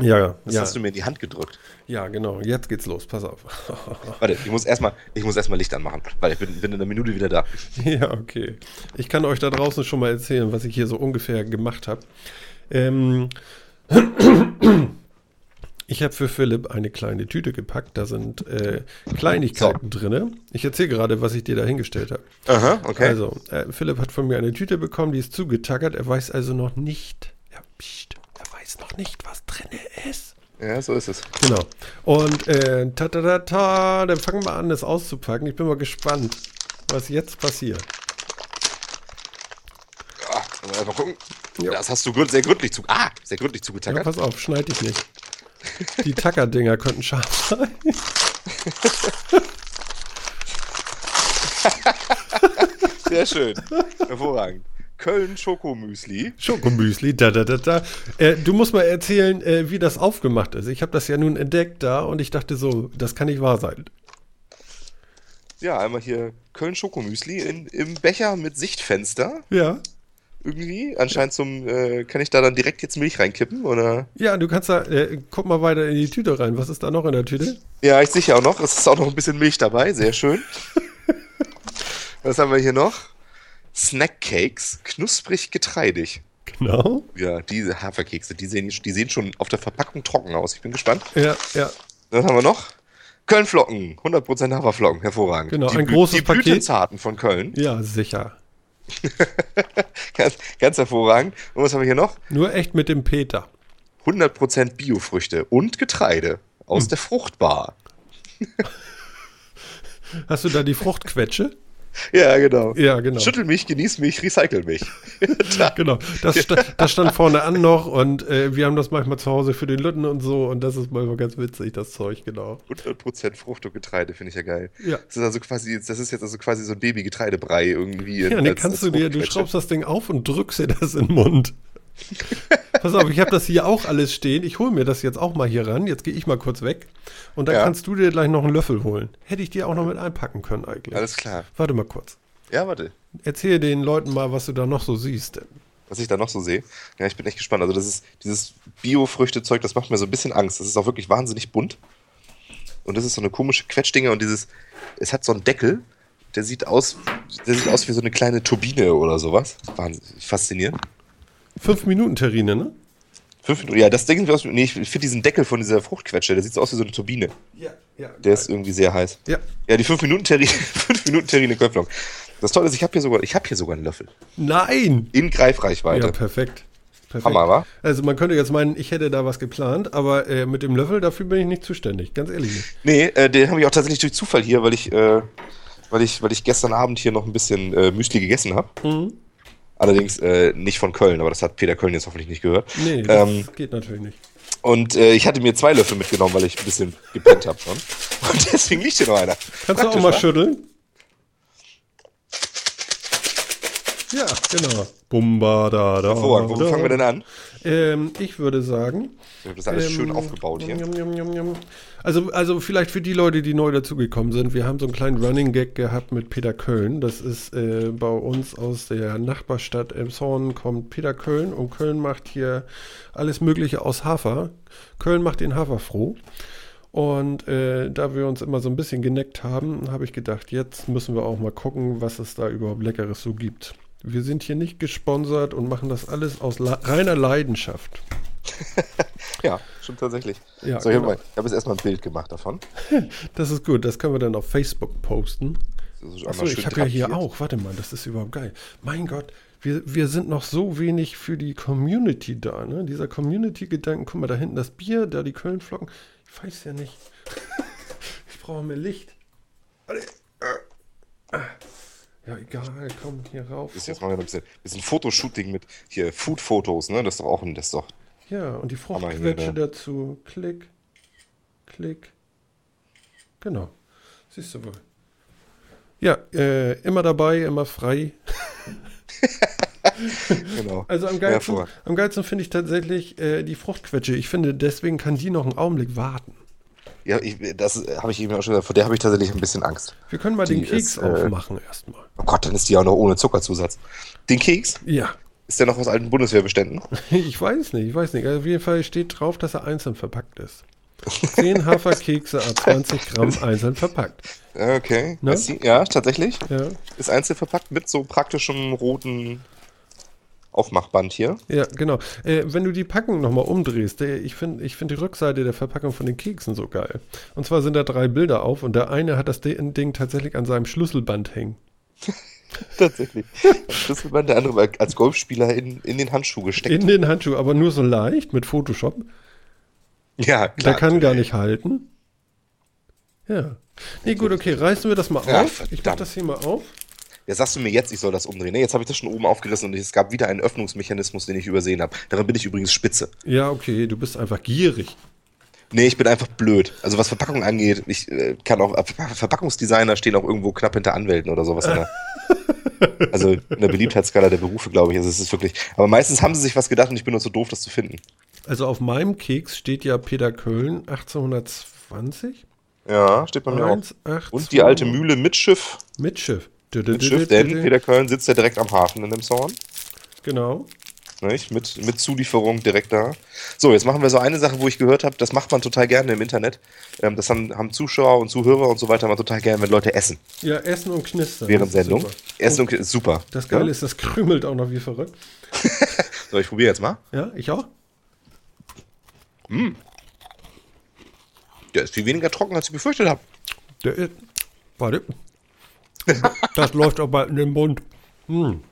Ja, ja. Das Ja, hast du mir in die Hand gedrückt. ja, genau. Jetzt geht's los. Pass auf. *laughs* Warte, ich muss erstmal, erstmal Licht anmachen, weil ich bin, bin in einer Minute wieder da. *laughs* Ja, okay. Ich kann euch da draußen schon mal erzählen, was ich hier so ungefähr gemacht habe. Ähm, *clears throat* ich habe für Philipp eine kleine Tüte gepackt. Da sind äh, Kleinigkeiten drin. Ich erzähle gerade, was ich dir da hingestellt habe. Aha, okay. Also, äh, Philipp hat von mir eine Tüte bekommen, die ist zugetackert. Er weiß also noch nicht, ja, pst, weiß noch nicht, was drin ist. ja, so ist es. Genau. Und äh, ta, ta, ta, ta, dann fangen wir an, das auszupacken. Ich bin mal gespannt, was jetzt passiert. Ah, mal gucken. Ja. Das hast du sehr gründlich zu, ah, sehr gründlich Ja, zugetackert. pass auf, schneid dich nicht. Die Tackerdinger könnten scharf sein. *laughs* sehr schön. Hervorragend. Köln Schokomüsli. Schokomüsli, da, da, da, da. Äh, du musst mal erzählen, äh, wie das aufgemacht ist. Ich habe das ja nun entdeckt da und ich dachte so, das kann nicht wahr sein. Ja, einmal hier Köln Schokomüsli in, im Becher mit Sichtfenster. Ja. Irgendwie. Anscheinend zum, äh, kann ich da dann direkt jetzt Milch reinkippen, oder? Ja, du kannst da, äh, guck mal weiter in die Tüte rein. Was ist da noch in der Tüte? Ja, ich sicher auch noch. Es ist auch noch ein bisschen Milch dabei. Sehr schön. *laughs* Was haben wir hier noch? Snackcakes, knusprig getreidig. Genau. Ja, diese Haferkekse, die sehen, die sehen schon auf der Verpackung trocken aus. Ich bin gespannt. Ja, ja. Was haben wir noch? Kölnflocken, 100% Haferflocken, hervorragend. Genau, die, ein großes Die Paket. Blütenzarten von Köln, Ja, sicher. *laughs* ganz, ganz hervorragend. Und was haben wir hier noch? Nur echt mit dem Peter. 100% Biofrüchte und Getreide Hm. aus der Fruchtbar. Hast du da die Fruchtquetsche? *laughs* Ja, genau. Ja, genau. Schüttel mich, genieß mich, recycle mich. *laughs* Genau, das, sta das stand vorne an noch und äh, wir haben das manchmal zu Hause für den Lütten und so und das ist manchmal ganz witzig, das Zeug, genau. 100% Frucht und Getreide, finde ich ja geil. Ja. Das ist also quasi, das ist jetzt also quasi so ein Baby-Getreidebrei irgendwie. Ja, als- dann als kannst du dir, du schraubst das Ding auf und drückst dir das in den Mund. *laughs* Pass auf, ich habe das hier auch alles stehen. Ich hole mir das jetzt auch mal hier ran. Jetzt gehe ich mal kurz weg. Und dann Ja. kannst du dir gleich noch einen Löffel holen. Hätte ich dir auch noch mit einpacken können eigentlich. Alles klar. Warte mal kurz. Ja, warte. Erzähl den Leuten mal, was du da noch so siehst. was ich da noch so sehe. Ja, ich bin echt gespannt. Also das ist dieses Bio-Früchte-Zeug, das macht mir so ein bisschen Angst. Das ist auch wirklich wahnsinnig bunt. Und das ist so eine komische Quetschdinge und dieses, es hat so einen Deckel, der sieht aus, der sieht aus wie so eine kleine Turbine oder sowas. Wahnsinnig faszinierend. Fünf Minuten Terrine, ne? Fünf Minuten, ja, das Ding sieht aus, nee, ich finde diesen Deckel von dieser Fruchtquetsche, der sieht so aus wie so eine Turbine. Ja, ja. Der ist irgendwie sehr heiß. Ja. Ja, die 5-Minuten-Terrine, 5 Minuten Terrine *laughs* Köpflung. Das Tolle ist, ich habe hier sogar, ich habe hier sogar einen Löffel. Nein! In Greifreichweite. Ja, perfekt. perfekt. Hammer, wa? Also man könnte jetzt meinen, ich hätte da was geplant, aber äh, mit dem Löffel, dafür bin ich nicht zuständig, ganz ehrlich nicht. Nee, äh, den habe ich auch tatsächlich durch Zufall hier, weil ich, äh, weil ich, weil ich gestern Abend hier noch ein bisschen äh, Müsli gegessen habe. Mhm. Allerdings äh, nicht von Köln, aber das hat Peter Köln jetzt hoffentlich nicht gehört. Nee, das Ähm, geht natürlich nicht. und äh, ich hatte mir zwei Löffel mitgenommen, weil ich ein bisschen gepennt habe schon. *laughs* Und deswegen liegt hier noch einer. Kannst du auch mal wa? schütteln? Ja, genau. Bumba da da. Hervorragend. Wo fangen wir denn an? Ähm, ich würde sagen. Das alles schön ähm, aufgebaut hier. jum, jum, jum. Also, also vielleicht für die Leute, die neu dazugekommen sind, wir haben so einen kleinen Running Gag gehabt mit Peter Köln. Das ist äh, bei uns aus der Nachbarstadt Emshorn kommt Peter Köln und Köln macht hier alles Mögliche aus Hafer. Köln macht den Hafer froh. Und äh, da wir uns immer so ein bisschen geneckt haben, habe ich gedacht, jetzt müssen wir auch mal gucken, was es da überhaupt Leckeres so gibt. Wir sind hier nicht gesponsert und machen das alles aus la reiner Leidenschaft. *laughs* Ja, stimmt tatsächlich. Ja, so, ich habe genau. hab jetzt erstmal ein Bild gemacht davon. *laughs* Das ist gut, das können wir dann auf Facebook posten. Das ist Achso, ich habe ja hier auch, warte mal, das ist überhaupt geil. Mein Gott, wir, wir sind noch so wenig für die Community da, ne? Dieser Community-Gedanken, guck mal, da hinten das Bier, da die Kölnflocken. Ich weiß ja nicht. *laughs* ich brauche mehr Licht. Warte. Ja, egal, komm hier rauf. Ist jetzt mal ein bisschen, bisschen Fotoshooting mit hier Food-Fotos, ne? Das ist doch auch ein, das ist doch. Ja, und die Fruchtquetsche ne? dazu. Klick, klick. Genau. Siehst du wohl. Ja, äh, immer dabei, immer frei. *laughs* Genau. Also am Ja, geilsten, am geilsten finde ich tatsächlich äh, die Fruchtquetsche. Ich finde, deswegen kann die noch einen Augenblick warten. Ja, ich, das äh, habe ich eben auch schon gesagt, vor der habe ich tatsächlich ein bisschen Angst. Wir können mal Die den Keks ist, äh, aufmachen erstmal. Oh Gott, dann ist die auch noch ohne Zuckerzusatz. Den Keks, Ja, ist der noch aus alten Bundeswehrbeständen? *laughs* ich weiß nicht, ich weiß nicht. Also auf jeden Fall steht drauf, dass er einzeln verpackt ist. 10 Haferkekse a 20 Gramm *laughs* einzeln verpackt. Okay. Ne? Ja, tatsächlich. Ja, Ist einzeln verpackt mit so praktischem roten Aufmachband hier. ja genau. Äh, wenn du die Packung nochmal umdrehst, der, ich finde ich find die Rückseite der Verpackung von den Keksen so geil. Und zwar sind da drei Bilder auf und der eine hat das Di- Ding tatsächlich an seinem Schlüsselband hängen. *laughs* Tatsächlich. Das Schlüsselband, der andere war als Golfspieler in, in den Handschuh gesteckt. In den Handschuh, aber nur so leicht mit Photoshop. ja, Der klar. kann gar nicht halten. Ja. Nee, gut, okay, reißen wir das mal Ja, auf. Ich mach verdammt. das hier mal auf. Ja, sagst du mir jetzt, ich soll das umdrehen. Ne, jetzt habe ich das schon oben aufgerissen und es gab wieder einen Öffnungsmechanismus, den ich übersehen habe. Daran bin ich übrigens spitze. Ja, okay, du bist einfach gierig. Nee, ich bin einfach blöd. Also was Verpackung angeht, ich äh, kann auch, Ver- Verpackungsdesigner stehen auch irgendwo knapp hinter Anwälten oder sowas. In der, *laughs* also in der Beliebtheitsskala der Berufe, glaube ich. Also es ist wirklich, aber meistens haben sie sich was gedacht und ich bin nur zu doof, das zu finden. Also auf meinem Keks steht ja Peter Köln 1820. Ja, steht bei mir auch. 1, 8, Und die alte Mühle mit Schiff. Mit Schiff. Mit Schiff, denn Peter Köln sitzt ja direkt am Hafen in dem Zorn. Genau. Nicht? Mit, mit Zulieferung direkt da. So, jetzt machen wir so eine Sache, wo ich gehört habe, das macht man total gerne im Internet. Ähm, das haben, haben Zuschauer und Zuhörer und so weiter mal total gerne, wenn Leute essen Ja, Essen und Knistern. während ist Sendung. super. Essen und ist super. Das Geile ja? ist, das krümelt auch noch wie verrückt. *laughs* So, ich probiere jetzt mal. Ja, ich auch? Der ist viel weniger trocken, als ich befürchtet habe. Der ist, warte. Das läuft auch bald in den Mund. Hm.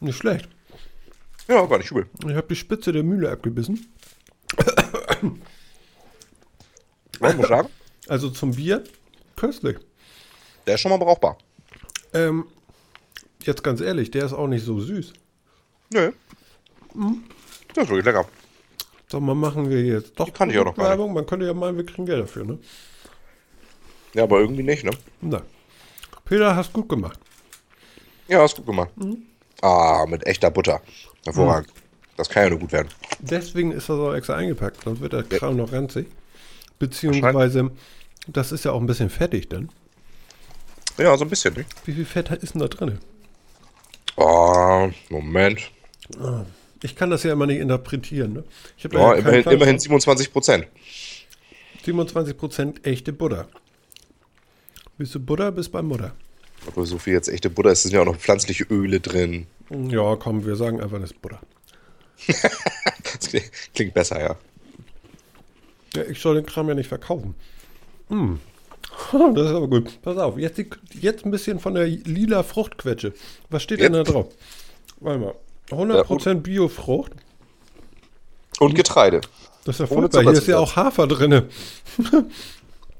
Nicht schlecht. Ja, gar nicht übel. Ich habe die Spitze der Mühle abgebissen. Ja, muss sagen, Also zum Bier. Köstlich. der ist schon mal brauchbar. Ähm, jetzt ganz ehrlich, der ist auch nicht so süß. Nö. Hm? Das ist wirklich lecker. Sag mal, machen wir jetzt doch Die kann ich auch noch. Werbung? Man könnte ja meinen, wir kriegen Geld dafür, ne? Ja, aber irgendwie nicht, ne? Na. Peter, hast gut gemacht. Ja, ist gut gemacht. Mhm. Ah, mit echter Butter. Hervorragend. Das kann ja nur gut werden. Deswegen ist das auch extra eingepackt, sonst wird der Kram noch ranzig. Beziehungsweise, das ist ja auch ein bisschen fettig dann. Ja, so ein bisschen, nicht? Wie viel Fett ist denn da drin? Oh, Moment. Ich kann das ja immer nicht interpretieren. Ne? Ich habe Ja, immerhin, immerhin 27 Prozent. 27% echte Butter. Bist du Butter, bist bei Mutter. Aber so viel jetzt echte Butter ist, sind ja auch noch pflanzliche Öle drin. Ja, komm, wir sagen einfach, das ist Butter. *laughs* Das klingt- besser, ja. Ja, ich soll den Kram ja nicht verkaufen. Hm. *laughs* Das ist aber gut. Pass auf, jetzt, die, jetzt ein bisschen von der lila Fruchtquetsche. Was steht denn da Jetzt. drauf? Warte mal. 100% Biofrucht. Und Getreide. Das ist ja furchtbar. Hier ist ja auch Hafer drin. *laughs*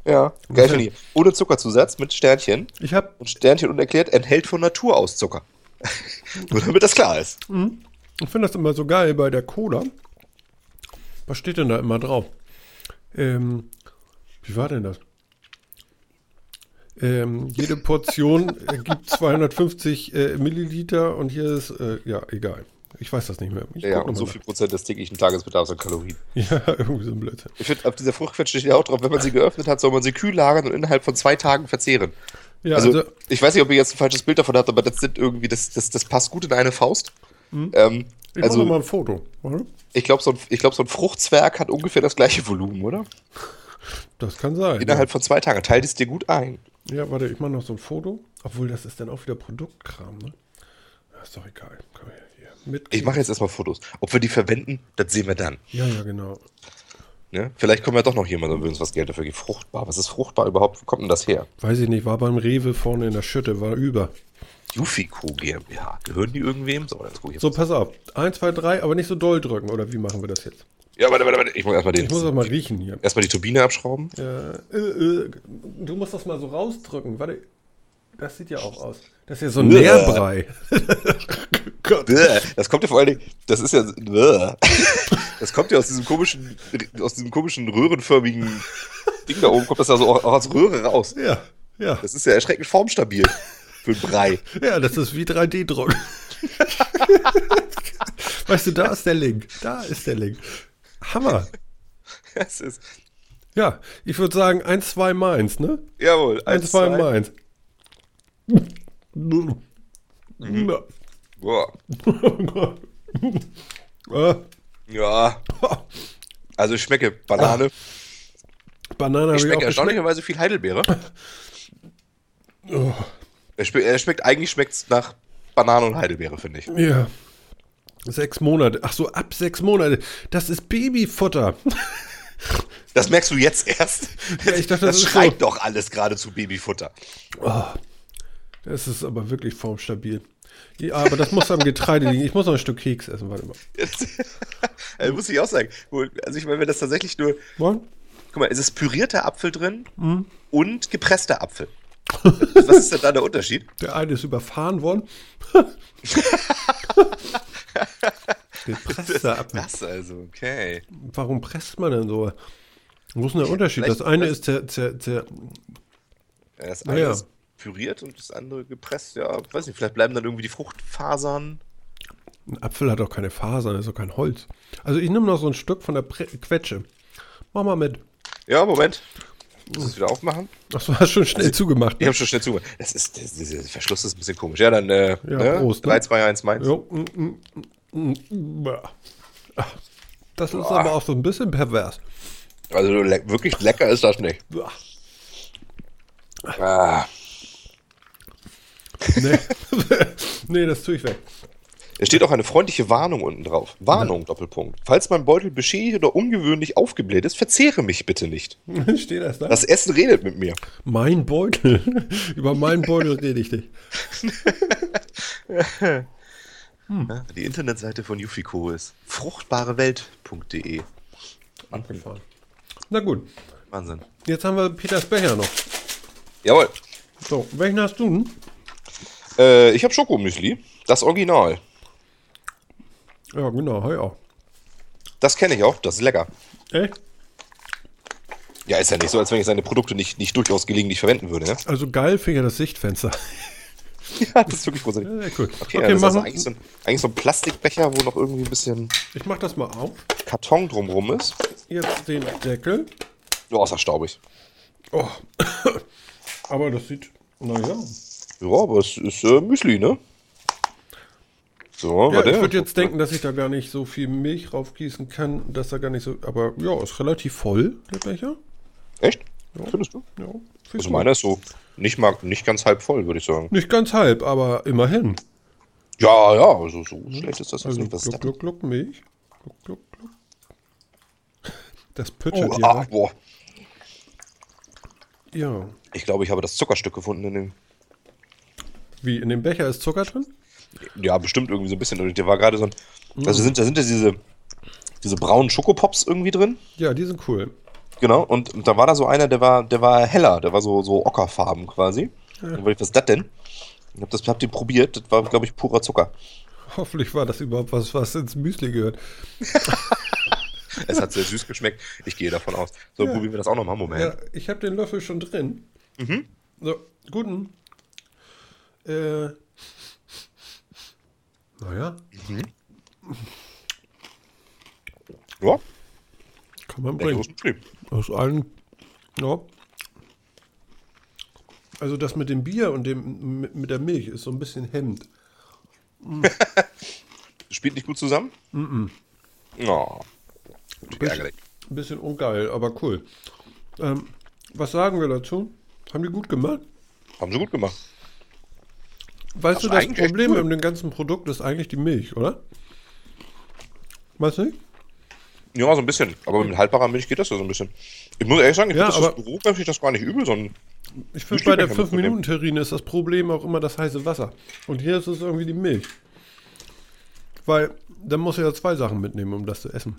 Ja, geil finde ich. Ohne Zuckerzusatz mit Sternchen. Ich habe Und Sternchen unerklärt enthält von Natur aus Zucker. *laughs* Nur damit das klar ist. Ich finde das immer so geil bei der Cola. Was steht denn da immer drauf? Ähm, wie war denn das? Ähm, jede Portion äh, gibt *laughs* 250 äh, Milliliter und hier ist, äh, ja, egal. Ich weiß das nicht mehr. Ich Ja, und so viel Prozent des täglichen Tagesbedarfs an Kalorien. *laughs* Ja, irgendwie so ein Blödsinn. Ich finde, auf dieser Fruchtquetsche steht ja auch drauf, wenn man sie geöffnet hat, soll man sie kühl lagern und innerhalb von zwei Tagen verzehren. Ja, also, also, ich weiß nicht, ob ihr jetzt ein falsches Bild davon habt, aber das sind irgendwie, das, das, das passt gut in eine Faust. Ähm, ich also, mal ein Foto. Warte. ich glaube, so, ein- ich glaub, so ein Fruchtzwerg hat ungefähr das gleiche Volumen, oder? Das kann sein. Innerhalb von zwei Tagen. Teilt es dir gut ein. Ja, warte, ich mache noch so ein Foto. Obwohl, das ist dann auch wieder Produktkram, ne? Ja, ist doch egal. Komm her. Mit Ich mache jetzt erstmal Fotos. Ob wir die verwenden, das sehen wir dann. Ja, ja, genau. Ne? Vielleicht kommen ja doch noch jemand und will uns was Geld dafür geben. Fruchtbar. Was ist fruchtbar überhaupt? Wo kommt denn das her? Weiß ich nicht, war beim Rewe vorne in der Schütte, war über. Jufico GmbH. Gehören die irgendwem? So, jetzt guck ich jetzt. So, pass auf. Eins, zwei, drei, aber nicht so doll drücken, oder wie machen wir das jetzt? Ja, warte, warte, warte. Ich muss erstmal den. Ich muss das mal riechen hier. Erstmal die Turbine abschrauben. Äh, äh, äh, du musst das mal so rausdrücken. Warte. Das sieht ja auch aus. Das ist ja so ein. Nährbrei. *laughs* Gott. Das kommt ja vor allen Dingen, das ist ja, das kommt ja aus diesem komischen, aus diesem komischen röhrenförmigen Ding da oben, kommt das ja so auch als Röhre raus. Ja, ja. Das ist ja erschreckend formstabil für einen Brei. Ja, das ist wie 3D-Druck. weißt du, da ist der Link. Da ist der Link. Hammer. Das ist, Ja, ich würde sagen 1, 2 Mainz, ne? jawohl. 1, 2 Mainz. Ja. Ah, *laughs* Ja. Also ich schmecke Banane. Banane Ich ich schmecke geschmeckt. erstaunlicherweise viel Heidelbeere. Oh, Er schmeckt, er schmeckt eigentlich schmeckt es nach Banane und Heidelbeere, finde ich. ja. Sechs Monate. Ach so, ab sechs Monate. Das ist Babyfutter. *laughs* Das merkst du jetzt erst. Ja, ich dachte, das das schreit so. doch alles gerade zu Babyfutter. Das ist aber wirklich formstabil. Ja, aber das muss am Getreide liegen. Ich muss noch ein Stück Keks essen. Warte mal. *laughs* also muss ich auch sagen. Also ich meine, wenn das tatsächlich nur, Wollen? guck mal, es ist pürierter Apfel drin Mhm. und gepresster Apfel. *laughs* Was ist denn da der Unterschied? Der eine ist überfahren worden. *laughs* Gepresster Apfel. Das also, okay. Warum presst man denn so? Wo ist denn der Unterschied? vielleicht- Das eine ist der, der, der Ja, Das eine Naja. ist püriert und das andere gepresst. Ja, weiß nicht, vielleicht bleiben dann irgendwie die Fruchtfasern. Ein Apfel hat auch keine Fasern, ist auch kein Holz. Also ich nehme noch so ein Stück von der Pre Quetsche. Mach mal mit. Ja, Moment. Muss ich es wieder aufmachen? Ach hast schon schnell zugemacht. Ich habe schon schnell zugemacht. Das ist, das, dieser Verschluss ist ein bisschen komisch. Ja, dann, äh, Ja, ne? Prost, ne? 3, 2, 1, meins. Jo, mm, mm, mm, mm, Das ist aber auch so ein bisschen pervers. Also le wirklich lecker ist das nicht. Bah. Ah. Nee. *laughs* nee, das tue ich weg. Es steht auch eine freundliche Warnung unten drauf. Warnung, Doppelpunkt. Falls mein Beutel beschädigt oder ungewöhnlich aufgebläht ist, verzehre mich bitte nicht. *laughs* Steht das da? Das Essen redet mit mir. Mein Beutel. *laughs* Über meinen Beutel rede ich nicht. Ja, Die Internetseite von Yufiko ist fruchtbarewelt.de. Na gut, Wahnsinn. jetzt haben wir Peters Becher noch. Jawohl. So, welchen hast du denn? Äh, ich habe Schokomüsli. Das Original. Ja, genau, auch. Das kenne ich auch. Das ist lecker. Echt? Ja, ist ja nicht so, als wenn ich seine Produkte nicht, nicht durchaus gelegentlich verwenden würde. Ne? Also geil finde ich ja das Sichtfenster. *laughs* Ja, das ist wirklich großartig. Ja, cool. Okay, Okay, das ist also eigentlich so, ein, eigentlich so ein Plastikbecher, wo noch irgendwie ein bisschen ich mach das mal auf. Karton drumrum ist. Jetzt den Deckel. Oh, ist das staubig. Oh. *coughs* Aber das sieht, naja. Ja, aber es ist äh, Müsli, ne? So, Ja, ich würde jetzt denken, dass ich da gar nicht so viel Milch raufgießen kann, dass da gar nicht so. Aber ja, ist relativ voll, der Becher. Echt? Findest du? Ja, Also meiner ist so nicht mal nicht ganz halb voll, würde ich sagen. Nicht ganz halb, aber immerhin. Ja, ja, also so schlecht ist das Also nicht. Was gluck, gluck, gluck, Milch. Gluck, gluck, gluck. *laughs* Das pütschert Oh, ah, boah. Ja. Ich glaube, ich habe das Zuckerstück gefunden in dem. Wie, in dem Becher ist Zucker drin? Ja, bestimmt irgendwie so ein bisschen. Der war gerade so ein. Also sind, da sind ja diese, diese braunen Schokopops irgendwie drin. Ja, die sind cool. Genau. Und, und da war da so einer, der war, der war heller. Der war so, so ockerfarben quasi. Und wollte ich, was ist das denn? Ich hab, das, hab den probiert. Das war, glaube ich, purer Zucker. Hoffentlich war das überhaupt was, was ins Müsli gehört. *laughs* Es hat sehr süß geschmeckt. Ich gehe davon aus. So, Ja. probieren wir das auch nochmal. Moment. Ja, ich habe den Löffel schon drin. Mhm. So, guten. Äh. Naja, Ja, kann man bringen. Aus allen. Ja. Also das mit dem Bier und dem mit, der Milch ist so ein bisschen hemmt. *laughs* Spielt nicht gut zusammen? Mhm. No. Bisschen, bisschen ungeil, aber cool. Ähm, was sagen wir dazu? Haben die gut gemacht? Haben sie gut gemacht. Weißt Das du, das Problem cool. mit dem ganzen Produkt ist eigentlich die Milch, oder? Weißt du nicht? Ja, so ein bisschen. Aber mit haltbarer Milch geht das ja so ein bisschen. Ich muss ehrlich sagen, ich Ja, finde das Büro ich das gar nicht übel, sondern Ich finde, bei der steht das 5-Minuten-Terrine ist das Problem auch immer das heiße Wasser. Und hier ist es irgendwie die Milch. Weil, dann muss er ja zwei Sachen mitnehmen, um das zu essen.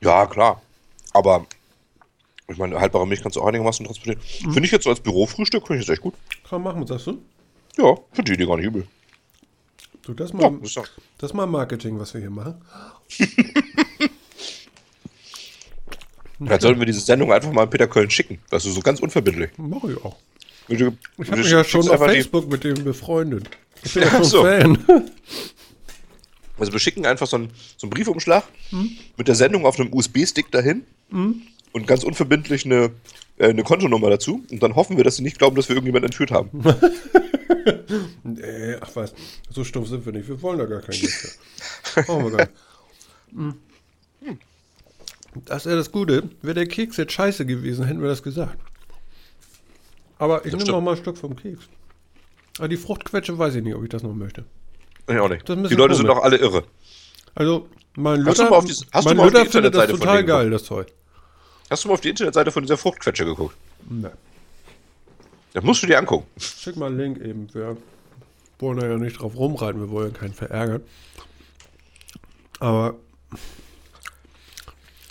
ja, klar. Aber ich meine, haltbare Milch kannst du auch einigermaßen transportieren. Mhm. Finde ich jetzt so als Bürofrühstück, finde ich das echt gut. Kann man machen, sagst du? Ja, finde die Idee gar nicht übel. Du, das Ja, mal, ist doch. das mal Marketing, was wir hier machen. *laughs* Dann sollten wir diese Sendung einfach mal an Peter Köln schicken. Das ist so ganz unverbindlich. Mach ich auch. Ich Ich habe mich ja schon auf Facebook mit dem befreundet. Ich bin ja schon so. Fan. *laughs* Also wir schicken einfach so einen, so einen Briefumschlag Hm? mit der Sendung auf einem USB-Stick dahin und ganz unverbindlich eine, äh, eine Kontonummer dazu. Und dann hoffen wir, dass sie nicht glauben, dass wir irgendjemanden entführt haben. *laughs* Nee, ach was, so stumpf sind wir nicht. Wir wollen da gar kein Geld für. Wir gar nicht. Hm. Das ist ja das Gute. Wäre der Keks jetzt scheiße gewesen, hätten wir das gesagt. Aber ich nehme noch mal ein Stück vom Keks. Aber die Fruchtquetsche weiß ich nicht, ob ich das noch möchte. Ich auch nicht. Die Leute sind komisch. doch alle irre. Also, mein Hast du Luther, mal auf die- hast du mein mal auf die Luther findet das Internetseite total geil, das Zeug. Hast du mal auf die Internetseite von dieser Fruchtquetsche geguckt? Ne. Das musst du dir angucken. Schick mal einen Link eben. Wir wollen da ja nicht drauf rumreiten, wir wollen ja keinen verärgern. Aber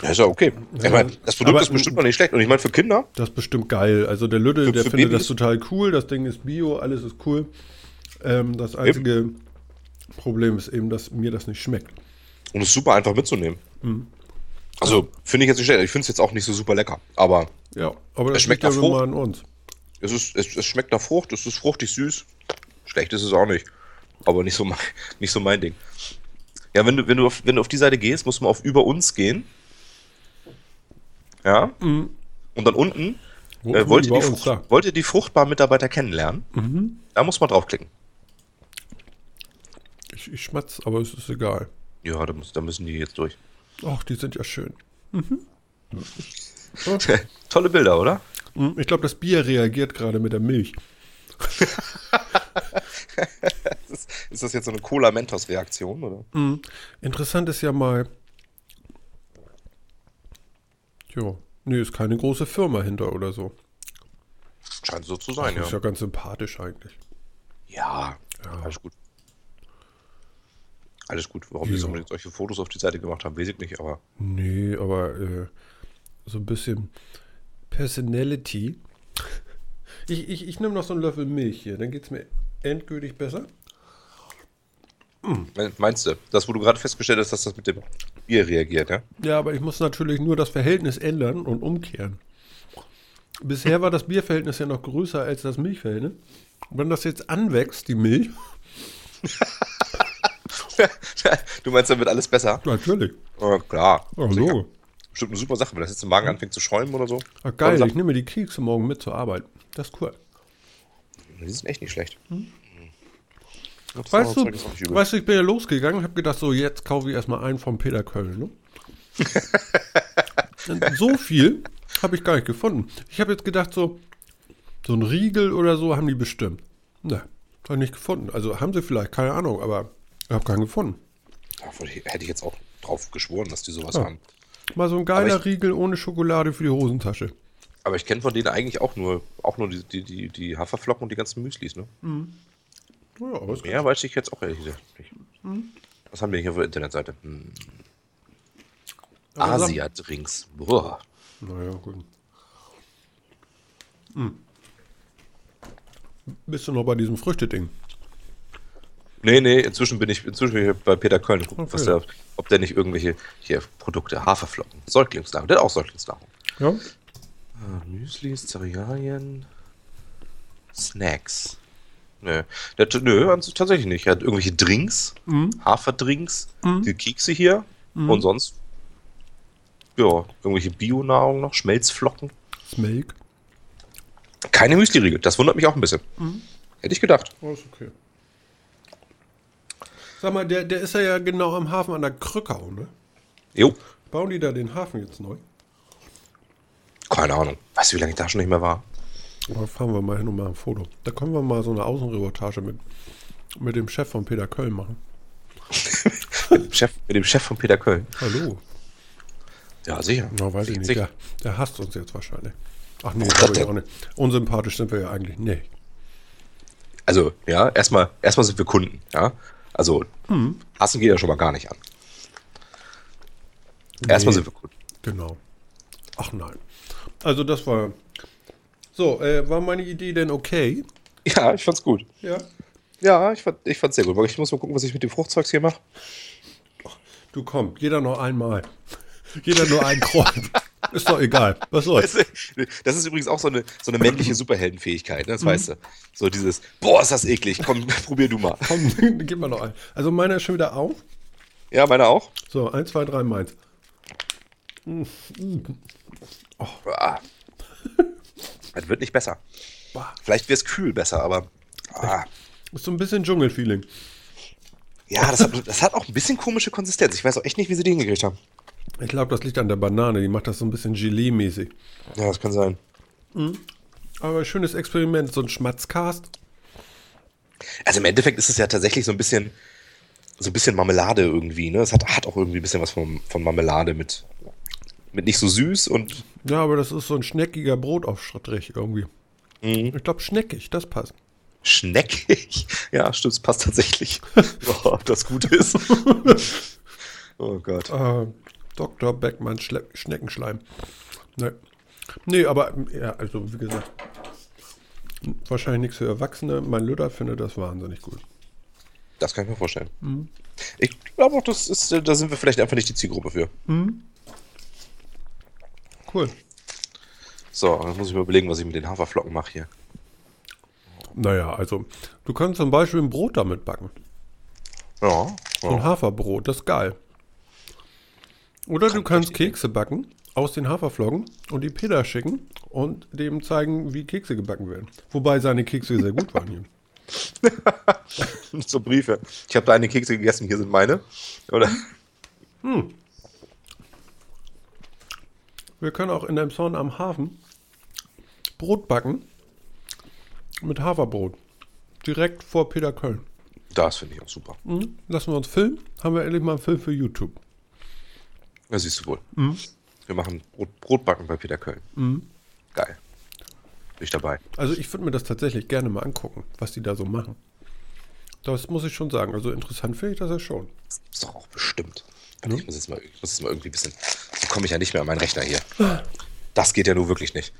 Ja, ist ja okay. ich meine, das Produkt aber- ist bestimmt noch nicht schlecht. Und ich meine, für Kinder, Das ist bestimmt geil. Also der Lütte, Für- der für findet Babys? das total cool. Das Ding ist Bio, alles ist cool. Ähm, das einzige Problem ist eben, dass mir das nicht schmeckt. und es ist super einfach mitzunehmen. Mhm. Also, finde ich jetzt nicht schlecht. Ich finde es jetzt auch nicht so super lecker. Aber Ja, aber Es schmeckt ja nach mal Frucht. an uns. es, ist, es, es schmeckt nach Frucht, es ist fruchtig süß. Schlecht ist es auch nicht. Aber nicht so mein, *laughs* nicht so mein Ding. Ja, wenn du, wenn, du auf, wenn du auf die Seite gehst, musst du mal auf Über uns gehen. Ja. Und dann unten Mhm. Äh, wo wollt, ihr die Frucht, da? wollt ihr die fruchtbaren Mitarbeiter kennenlernen? Mhm. Da muss man draufklicken. Ich, ich schmatz, aber es ist egal. Ja, da, muss, da müssen die jetzt durch. Ach, die sind ja schön. *laughs* Tolle Bilder, oder? Hm, Ich glaube, das Bier reagiert gerade mit der Milch. Ist, *laughs* ist das jetzt so eine Cola-Mentos-Reaktion, oder? Hm, Interessant ist ja mal. Jo, nee, ist keine große Firma hinter oder so. Scheint so zu sein, Ist ja. ja ganz sympathisch eigentlich. Ja, Ja. alles gut. Alles gut. Warum die Ja. unbedingt solche Fotos auf die Seite gemacht haben, weiß ich nicht, aber Nee, aber äh, so ein bisschen Personality. Ich, ich, ich nehme noch so einen Löffel Milch hier, dann geht es mir endgültig besser. Me- meinst du, das, wo du gerade festgestellt hast, dass das mit dem Bier reagiert, ja? Ja, aber ich muss natürlich nur das Verhältnis ändern und umkehren. Bisher war das Bierverhältnis ja noch größer als das Milchverhältnis. Wenn das jetzt anwächst, die Milch, *laughs* *laughs* du meinst, dann wird alles besser? natürlich. Ja, klar. Ach Sicher. so. Bestimmt eine super Sache, wenn das jetzt im Magen anfängt zu schäumen oder so. Ach, geil, ich nehme die Kekse morgen mit zur Arbeit. Das ist cool. Sache. Die sind echt nicht schlecht. Das Weißt du, weißt du, ich bin ja losgegangen, habe gedacht, so jetzt kaufe ich erstmal einen von Peter Köln. Ne? *laughs* Und so viel habe ich gar nicht gefunden. Ich habe jetzt gedacht, so, so ein Riegel oder so haben die bestimmt. Ne, habe ich nicht gefunden. Also haben sie vielleicht, keine Ahnung, aber ich habe keinen gefunden. Ja, hätte ich jetzt auch drauf geschworen, dass die sowas Ja. haben. Mal so ein geiler ich- Riegel ohne Schokolade für die Hosentasche. Aber ich kenne von denen eigentlich auch nur, auch nur die, die, die, die Haferflocken und die ganzen Müslis, ne? Ja, aber es Mehr weiß ich jetzt auch ehrlich gesagt nicht. Was haben wir hier auf der Internetseite? Hm. Asia-Drinks. Boah. Naja, gut. Hm. Bist du noch bei diesem Früchteding? Nee, nee, inzwischen bin ich, inzwischen bin ich bei Peter Köln gucken, was Okay. der, ob der nicht irgendwelche hier Produkte, Haferflocken, Säuglingsnahrung, der hat auch Säuglingsnahrung. Ja. Ah, Müslis, Cerealien, Snacks. Nö, der, nö, tatsächlich nicht. Er hat irgendwelche Drinks, Haferdrinks, die Kekse hier und sonst, ja, irgendwelche Bionahrung noch, Schmelzflocken. Smake. Keine Müsli-Riegel, das wundert mich auch ein bisschen. Hätte ich gedacht. Oh, ist okay. Sag mal, der, der ist ja, ja genau am Hafen an der Krückau, ne? Jo, Bauen die da den Hafen jetzt neu? keine Ahnung. Weißt du, wie lange ich da schon nicht mehr war? Da fahren wir mal hin und machen ein Foto. Da können wir mal so eine Außenreportage mit, mit dem Chef von Peter Köln machen. Mit *laughs* dem Chef, mit dem Chef von Peter Köln. Hallo. Ja, sicher. Na, weiß ich nicht. Sicher. Der, der hasst uns jetzt wahrscheinlich. Ach nee, Warum glaube ich auch nicht. Unsympathisch sind wir ja eigentlich nicht. Also, ja, erstmal, erstmal sind wir Kunden, ja. Also, Hm. hassen geht ja schon mal gar nicht an. Erstmal Nee. sind wir Kunden. Genau. Ach nein. Also das war... So, äh, war meine Idee denn okay? Ja, ich fand's gut. Ja. Ja, ich, fand, ich fand's sehr gut. Aber ich muss mal gucken, was ich mit dem Fruchtzeugs hier mache. Du komm, jeder noch einmal. Jeder nur ein Kreuz. *laughs* Ist doch egal. Was soll's? *laughs* Das ist übrigens auch so eine, so eine männliche Superheldenfähigkeit, ne? das weißt du. So dieses, boah, ist das eklig, komm, *laughs* probier du mal. Komm, *laughs* gib mal noch ein. Also meiner ist schon wieder auf. Ja, meiner auch. So, eins, zwei, drei, meins. Ah. Das wird nicht besser. Vielleicht wäre es kühl besser, aber ah. Ist so ein bisschen Dschungelfeeling. ja, das hat, das hat auch ein bisschen komische Konsistenz. Ich weiß auch echt nicht, wie sie die hingekriegt haben. Ich glaube, das liegt an der Banane. Die macht das so ein bisschen Gelee-mäßig. Ja, das kann sein. Aber schönes Experiment. So ein Schmatzcast. Also im Endeffekt ist es ja tatsächlich so ein bisschen, so ein bisschen Marmelade irgendwie, ne? Es hat, hat auch irgendwie ein bisschen was von, von Marmelade mit, mit nicht so süß und Ja, aber das ist so ein schneckiger Brotaufstrich irgendwie. Ich glaube, schneckig, das passt. schneckig. *laughs* Ja, stimmt, es passt tatsächlich. oh, *laughs* ob das gut ist. *laughs* oh Gott. Äh, Dr. Beckmann Schle Schneckenschleim. Nee. nee, aber ja, also wie gesagt, wahrscheinlich nichts für Erwachsene. Mein Lüder findet das wahnsinnig gut. Das kann ich mir vorstellen. Ich glaube auch, das ist, äh, da sind wir vielleicht einfach nicht die Zielgruppe für. Cool. So, dann muss ich mir überlegen, was ich mit den Haferflocken mache hier. Naja, also du kannst zum Beispiel ein Brot damit backen. Ja. So ein Haferbrot, das ist geil. Oder du kannst Kekse backen aus den Haferflocken und die Peter schicken und dem zeigen, wie Kekse gebacken werden. Wobei seine Kekse sehr gut waren hier. *laughs* so Briefe. Ich habe deine Kekse gegessen, hier sind meine. Oder? Wir können auch in Elmshorn am Hafen Brot backen mit Haferbrot. Direkt vor Peter Köln. Das finde ich auch super. Mhm. Lassen wir uns filmen. Haben wir endlich mal einen Film für YouTube. Das siehst du wohl. Wir machen Brot, Brotbacken bei Peter Köln. Geil. Bin ich dabei. Also ich würde mir das tatsächlich gerne mal angucken, was die da so machen. Das muss ich schon sagen. Also interessant finde ich das ja schon. Das ist doch auch bestimmt. Warte, Ich muss jetzt mal, muss jetzt mal irgendwie ein bisschen. So komme ich ja nicht mehr an meinen Rechner hier. Das geht ja nur wirklich nicht.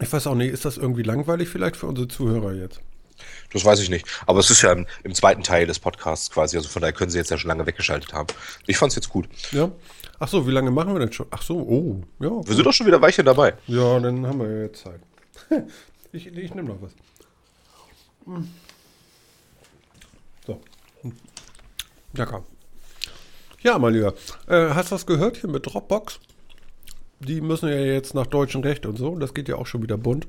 Ich weiß auch nicht, ist das irgendwie langweilig vielleicht für unsere Zuhörer jetzt? Das weiß ich nicht. Aber es ist ja im, im zweiten Teil des Podcasts quasi. Also von daher können sie jetzt ja schon lange weggeschaltet haben. Ich fand's jetzt gut. Ja? Ach so, wie lange machen wir denn schon? Ach so, oh, ja. Wir sind doch schon wieder Weiche dabei. Ja, dann haben wir ja jetzt Zeit. *laughs* ich ich nehme noch was. Hm. So. Hm. Lecker. Ja, mein Lieber. Äh, hast du das gehört hier mit Dropbox? Die müssen ja jetzt nach deutschem Recht und so. Das geht ja auch schon wieder bunt.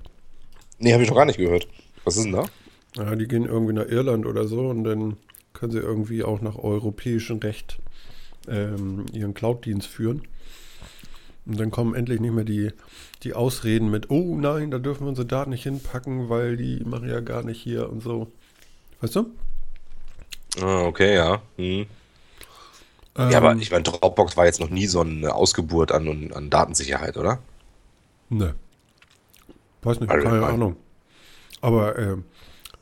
Nee, habe ich noch gar nicht gehört. Was ist denn da? Ja, die gehen irgendwie nach Irland oder so und dann können sie irgendwie auch nach europäischem Recht ähm, ihren Cloud-Dienst führen. Und dann kommen endlich nicht mehr die, die Ausreden mit, oh nein, da dürfen wir unsere Daten nicht hinpacken, weil die machen ja gar nicht hier und so. Weißt du? Ah, okay, ja. Hm. Ähm, Ja, aber ich meine, Dropbox war jetzt noch nie so eine Ausgeburt an, an Datensicherheit, oder? Ne. Weiß nicht, keine Ahnung. Aber ähm,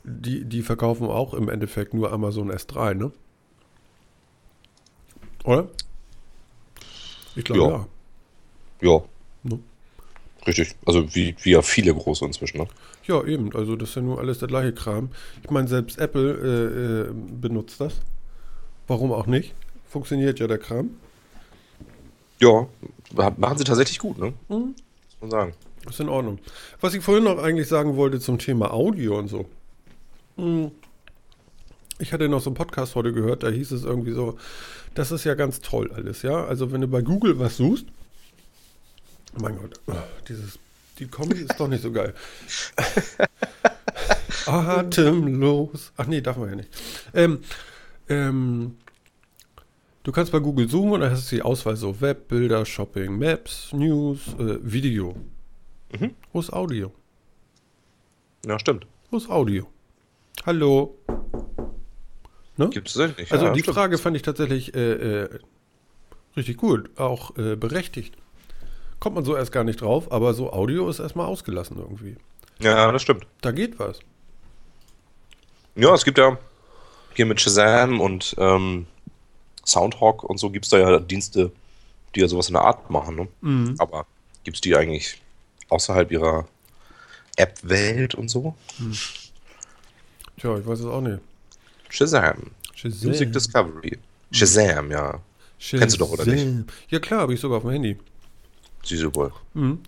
die, die verkaufen auch im Endeffekt nur Amazon S3, ne? Oder? Ich glaube Ja. ja. Ja. Ne? Richtig. Also wie, wie ja viele große inzwischen, ne? Ja, eben. Also das ist ja nur alles der gleiche Kram. Ich meine, selbst Apple äh, äh, benutzt das. Warum auch nicht? Funktioniert ja der Kram. Ja, machen sie tatsächlich gut, ne? Mhm. Muss man sagen. Ist in Ordnung. Was ich vorhin noch eigentlich sagen wollte zum Thema Audio und so. Hm. Ich hatte noch so einen Podcast heute gehört, da hieß es irgendwie so, das ist ja ganz toll alles, ja. Also wenn du bei Google was suchst, mein Gott, oh, dieses, die Kombi ist doch nicht so geil. *laughs* Atemlos. Ach nee, darf man ja nicht. Ähm, ähm, du kannst bei Google suchen und dann hast du die Auswahl so Web, Bilder, Shopping, Maps, News, äh, Video. Mhm. Wo ist Audio? Ja, stimmt. Wo ist Audio? Hallo? Ne? Gibt es nicht. Also ja, die stimmt. Frage fand ich tatsächlich äh, äh, richtig gut, auch äh, berechtigt. Kommt man so erst gar nicht drauf, aber so Audio ist erstmal ausgelassen irgendwie. Ja, das stimmt. Da geht was. Ja, es gibt ja hier mit Shazam und ähm, Soundhawk und so gibt es da ja Dienste, die ja sowas in der Art machen, ne? Mhm. Aber gibt es die eigentlich außerhalb ihrer App-Welt und so? Tja, ich weiß es auch nicht. Shazam. Shazam. Music Discovery. Shazam, ja. Kennst du doch, oder nicht? Shazam. Ja klar, habe ich sogar auf dem Handy. Siehst du wohl. Mhm.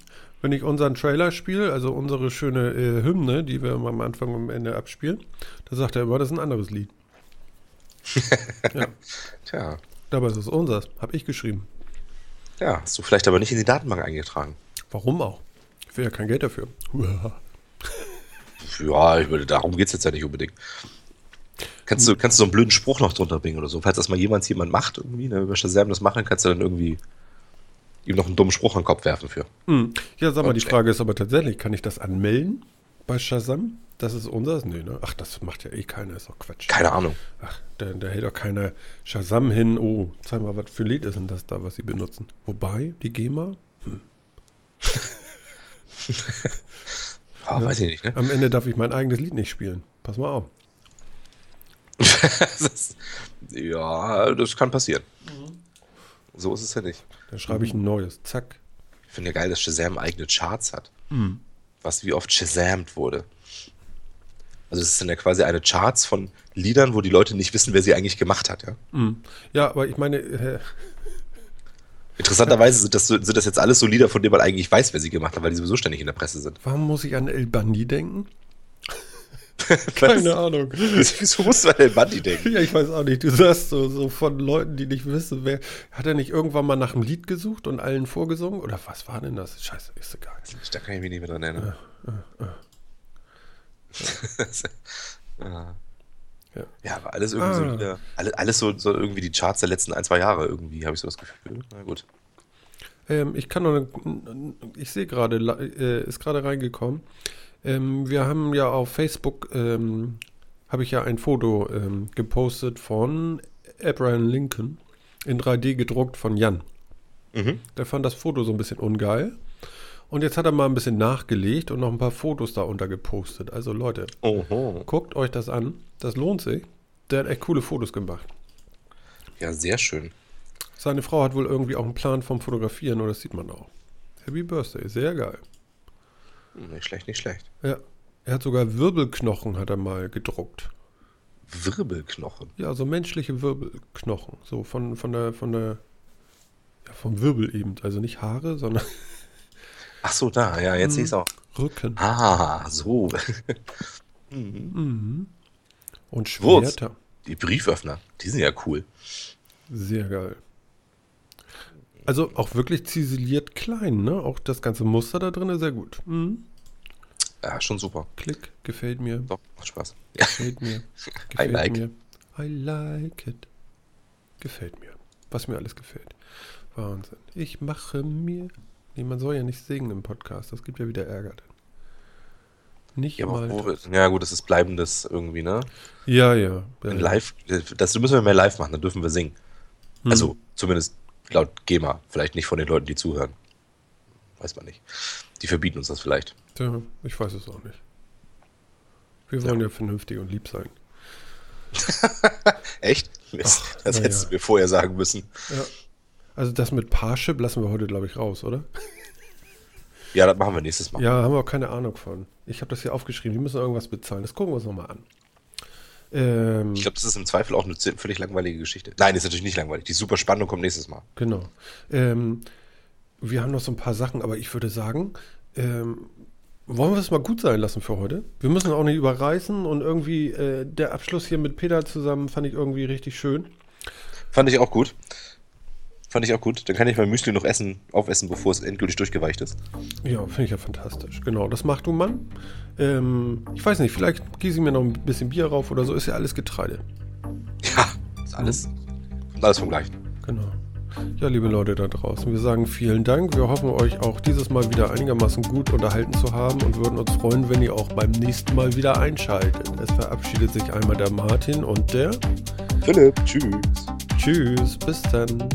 Wenn ich unseren Trailer spiele, also unsere schöne äh, Hymne, die wir am Anfang und am Ende abspielen, da sagt er immer, das ist ein anderes Lied. *laughs* ja, Tja. dabei ist es unseres. Habe ich geschrieben. Ja, hast du vielleicht aber nicht in die Datenbank eingetragen. Warum auch? Ich will ja kein Geld dafür. *laughs* Ja, ich würde, darum geht es jetzt ja nicht unbedingt. Kannst du, kannst du so einen blöden Spruch noch drunter bringen oder so? Falls das mal jemand jemand macht, irgendwie, ne, über Shazam das machen, kannst du dann irgendwie ihm noch einen dummen Spruch an den Kopf werfen für. Hm. Ja, sag mal, die Okay. Frage ist aber tatsächlich, kann ich das anmelden bei Shazam? Das ist unseres? Nee, ne? Ach, das macht ja eh keiner, ist doch Quatsch. Keine Ahnung. Ach, da, da hält doch keiner Shazam hin. Oh, zeig mal, was für Lied ist denn das da, was sie benutzen? Wobei, die GEMA? *laughs* Ah, Weiß ich nicht, ne? Am Ende darf ich mein eigenes Lied nicht spielen. Pass mal auf. *laughs* das, ja, das kann passieren. So ist es ja nicht. Dann schreibe ich ein neues. Zack. Ich finde ja geil, dass Shazam eigene Charts hat. Was wie oft Shazamt wurde. Also es sind ja quasi eine Charts von Liedern, wo die Leute nicht wissen, wer sie eigentlich gemacht hat, ja. Hm. Ja, aber ich meine, äh, Interessanterweise sind das, sind das jetzt alles so Lieder, von denen man eigentlich weiß, wer sie gemacht hat, weil die sowieso ständig in der Presse sind. warum muss ich an El Bandi denken? *laughs* Keine Ahnung. Wieso musst du an den Bundy denken? Ja, ich weiß auch nicht. Du sagst so, so von Leuten, die nicht wissen, wer. Hat er nicht irgendwann mal nach einem Lied gesucht und allen vorgesungen? Oder was war denn das? Scheiße, ist egal. Da kann ich mich nicht mehr dran erinnern. ja. Ja. ja, *laughs* aber alles irgendwie so Ah. Lieder, alles, alles so, so irgendwie die Charts der letzten ein, zwei Jahre irgendwie, habe ich so das Gefühl. Na gut. Ähm, ich kann noch, eine- ich sehe gerade, äh, ist gerade reingekommen. Ähm, wir haben ja auf Facebook, ähm, habe ich ja ein Foto ähm, gepostet von Abraham Lincoln in 3D gedruckt von Jan. Mhm. Der fand das Foto so ein bisschen ungeil. Und jetzt hat er mal ein bisschen nachgelegt und noch ein paar Fotos darunter gepostet. Also Leute, Oho. guckt euch das an. Das lohnt sich. Der hat echt coole Fotos gemacht. Ja, sehr schön. Seine Frau hat wohl irgendwie auch einen Plan vom Fotografieren und das sieht man auch. Happy Birthday, sehr geil. Nicht schlecht, nicht schlecht. Ja. Er hat sogar Wirbelknochen hat er mal gedruckt. Wirbelknochen. Ja, so menschliche Wirbelknochen. So von, von der, von der, ja, vom Wirbel eben. Also nicht Haare, sondern Ach so, da, ja, jetzt sehe ich es auch. Rücken. Ah, so. *laughs* Mhm. Und Wurz. Schwerter. Die Brieföffner, die sind ja cool. Sehr geil. Also auch wirklich ziseliert klein, ne? Auch das ganze Muster da drin ist sehr gut. Mhm. Ja, schon super. Klick, gefällt mir. Doch, macht Spaß. Gefällt mir. *laughs* I Gefällt like. mir. I like it. Gefällt mir. Was mir alles gefällt. Wahnsinn. Ich mache mir. Nee, man soll ja nicht singen im Podcast. Das gibt ja wieder Ärger. Nicht Ja, mal. ja, gut, das ist bleibendes irgendwie, ne? ja, ja. ja, ja. live, das müssen wir mehr live machen, dann dürfen wir singen. Hm. Also, zumindest laut GEMA. Vielleicht nicht von den Leuten, die zuhören. Weiß man nicht. Die verbieten uns das vielleicht. Tja, ich weiß es auch nicht. Wir wollen ja, vernünftig und lieb sein. *laughs* Echt? Mist, Ach, das hättest ja. du mir vorher sagen müssen. Ja. Also das mit Parship lassen wir heute, glaube ich, raus, oder? *laughs* Ja, das machen wir nächstes Mal. Ja, haben wir auch keine Ahnung von. Ich habe das hier aufgeschrieben. Die müssen irgendwas bezahlen. Das gucken wir uns nochmal an. Ähm, Ich glaube, das ist im Zweifel auch eine völlig langweilige Geschichte. Nein, ist natürlich nicht langweilig. Die super spannend und kommt nächstes Mal. Genau. Ähm, wir haben noch so ein paar Sachen, aber ich würde sagen, ähm, wollen wir es mal gut sein lassen für heute? Wir müssen auch nicht überreißen und irgendwie äh, der Abschluss hier mit Peter zusammen fand ich irgendwie richtig schön. Fand ich auch gut. Fand ich auch gut. Dann kann ich mein Müsli noch essen, aufessen, bevor es endgültig durchgeweicht ist. Ja, finde ich ja fantastisch. Genau, das machst du, Mann. Ähm, ich weiß nicht, vielleicht gieße ich mir noch ein bisschen Bier rauf oder so. Ist ja alles Getreide. Ja, ist alles, alles vom Gleichen. Genau. Ja, liebe Leute da draußen, wir sagen vielen Dank. Wir hoffen, euch auch dieses Mal wieder einigermaßen gut unterhalten zu haben und würden uns freuen, wenn ihr auch beim nächsten Mal wieder einschaltet. Es verabschiedet sich einmal der Martin und der Philipp, tschüss. Tschüss, bis dann.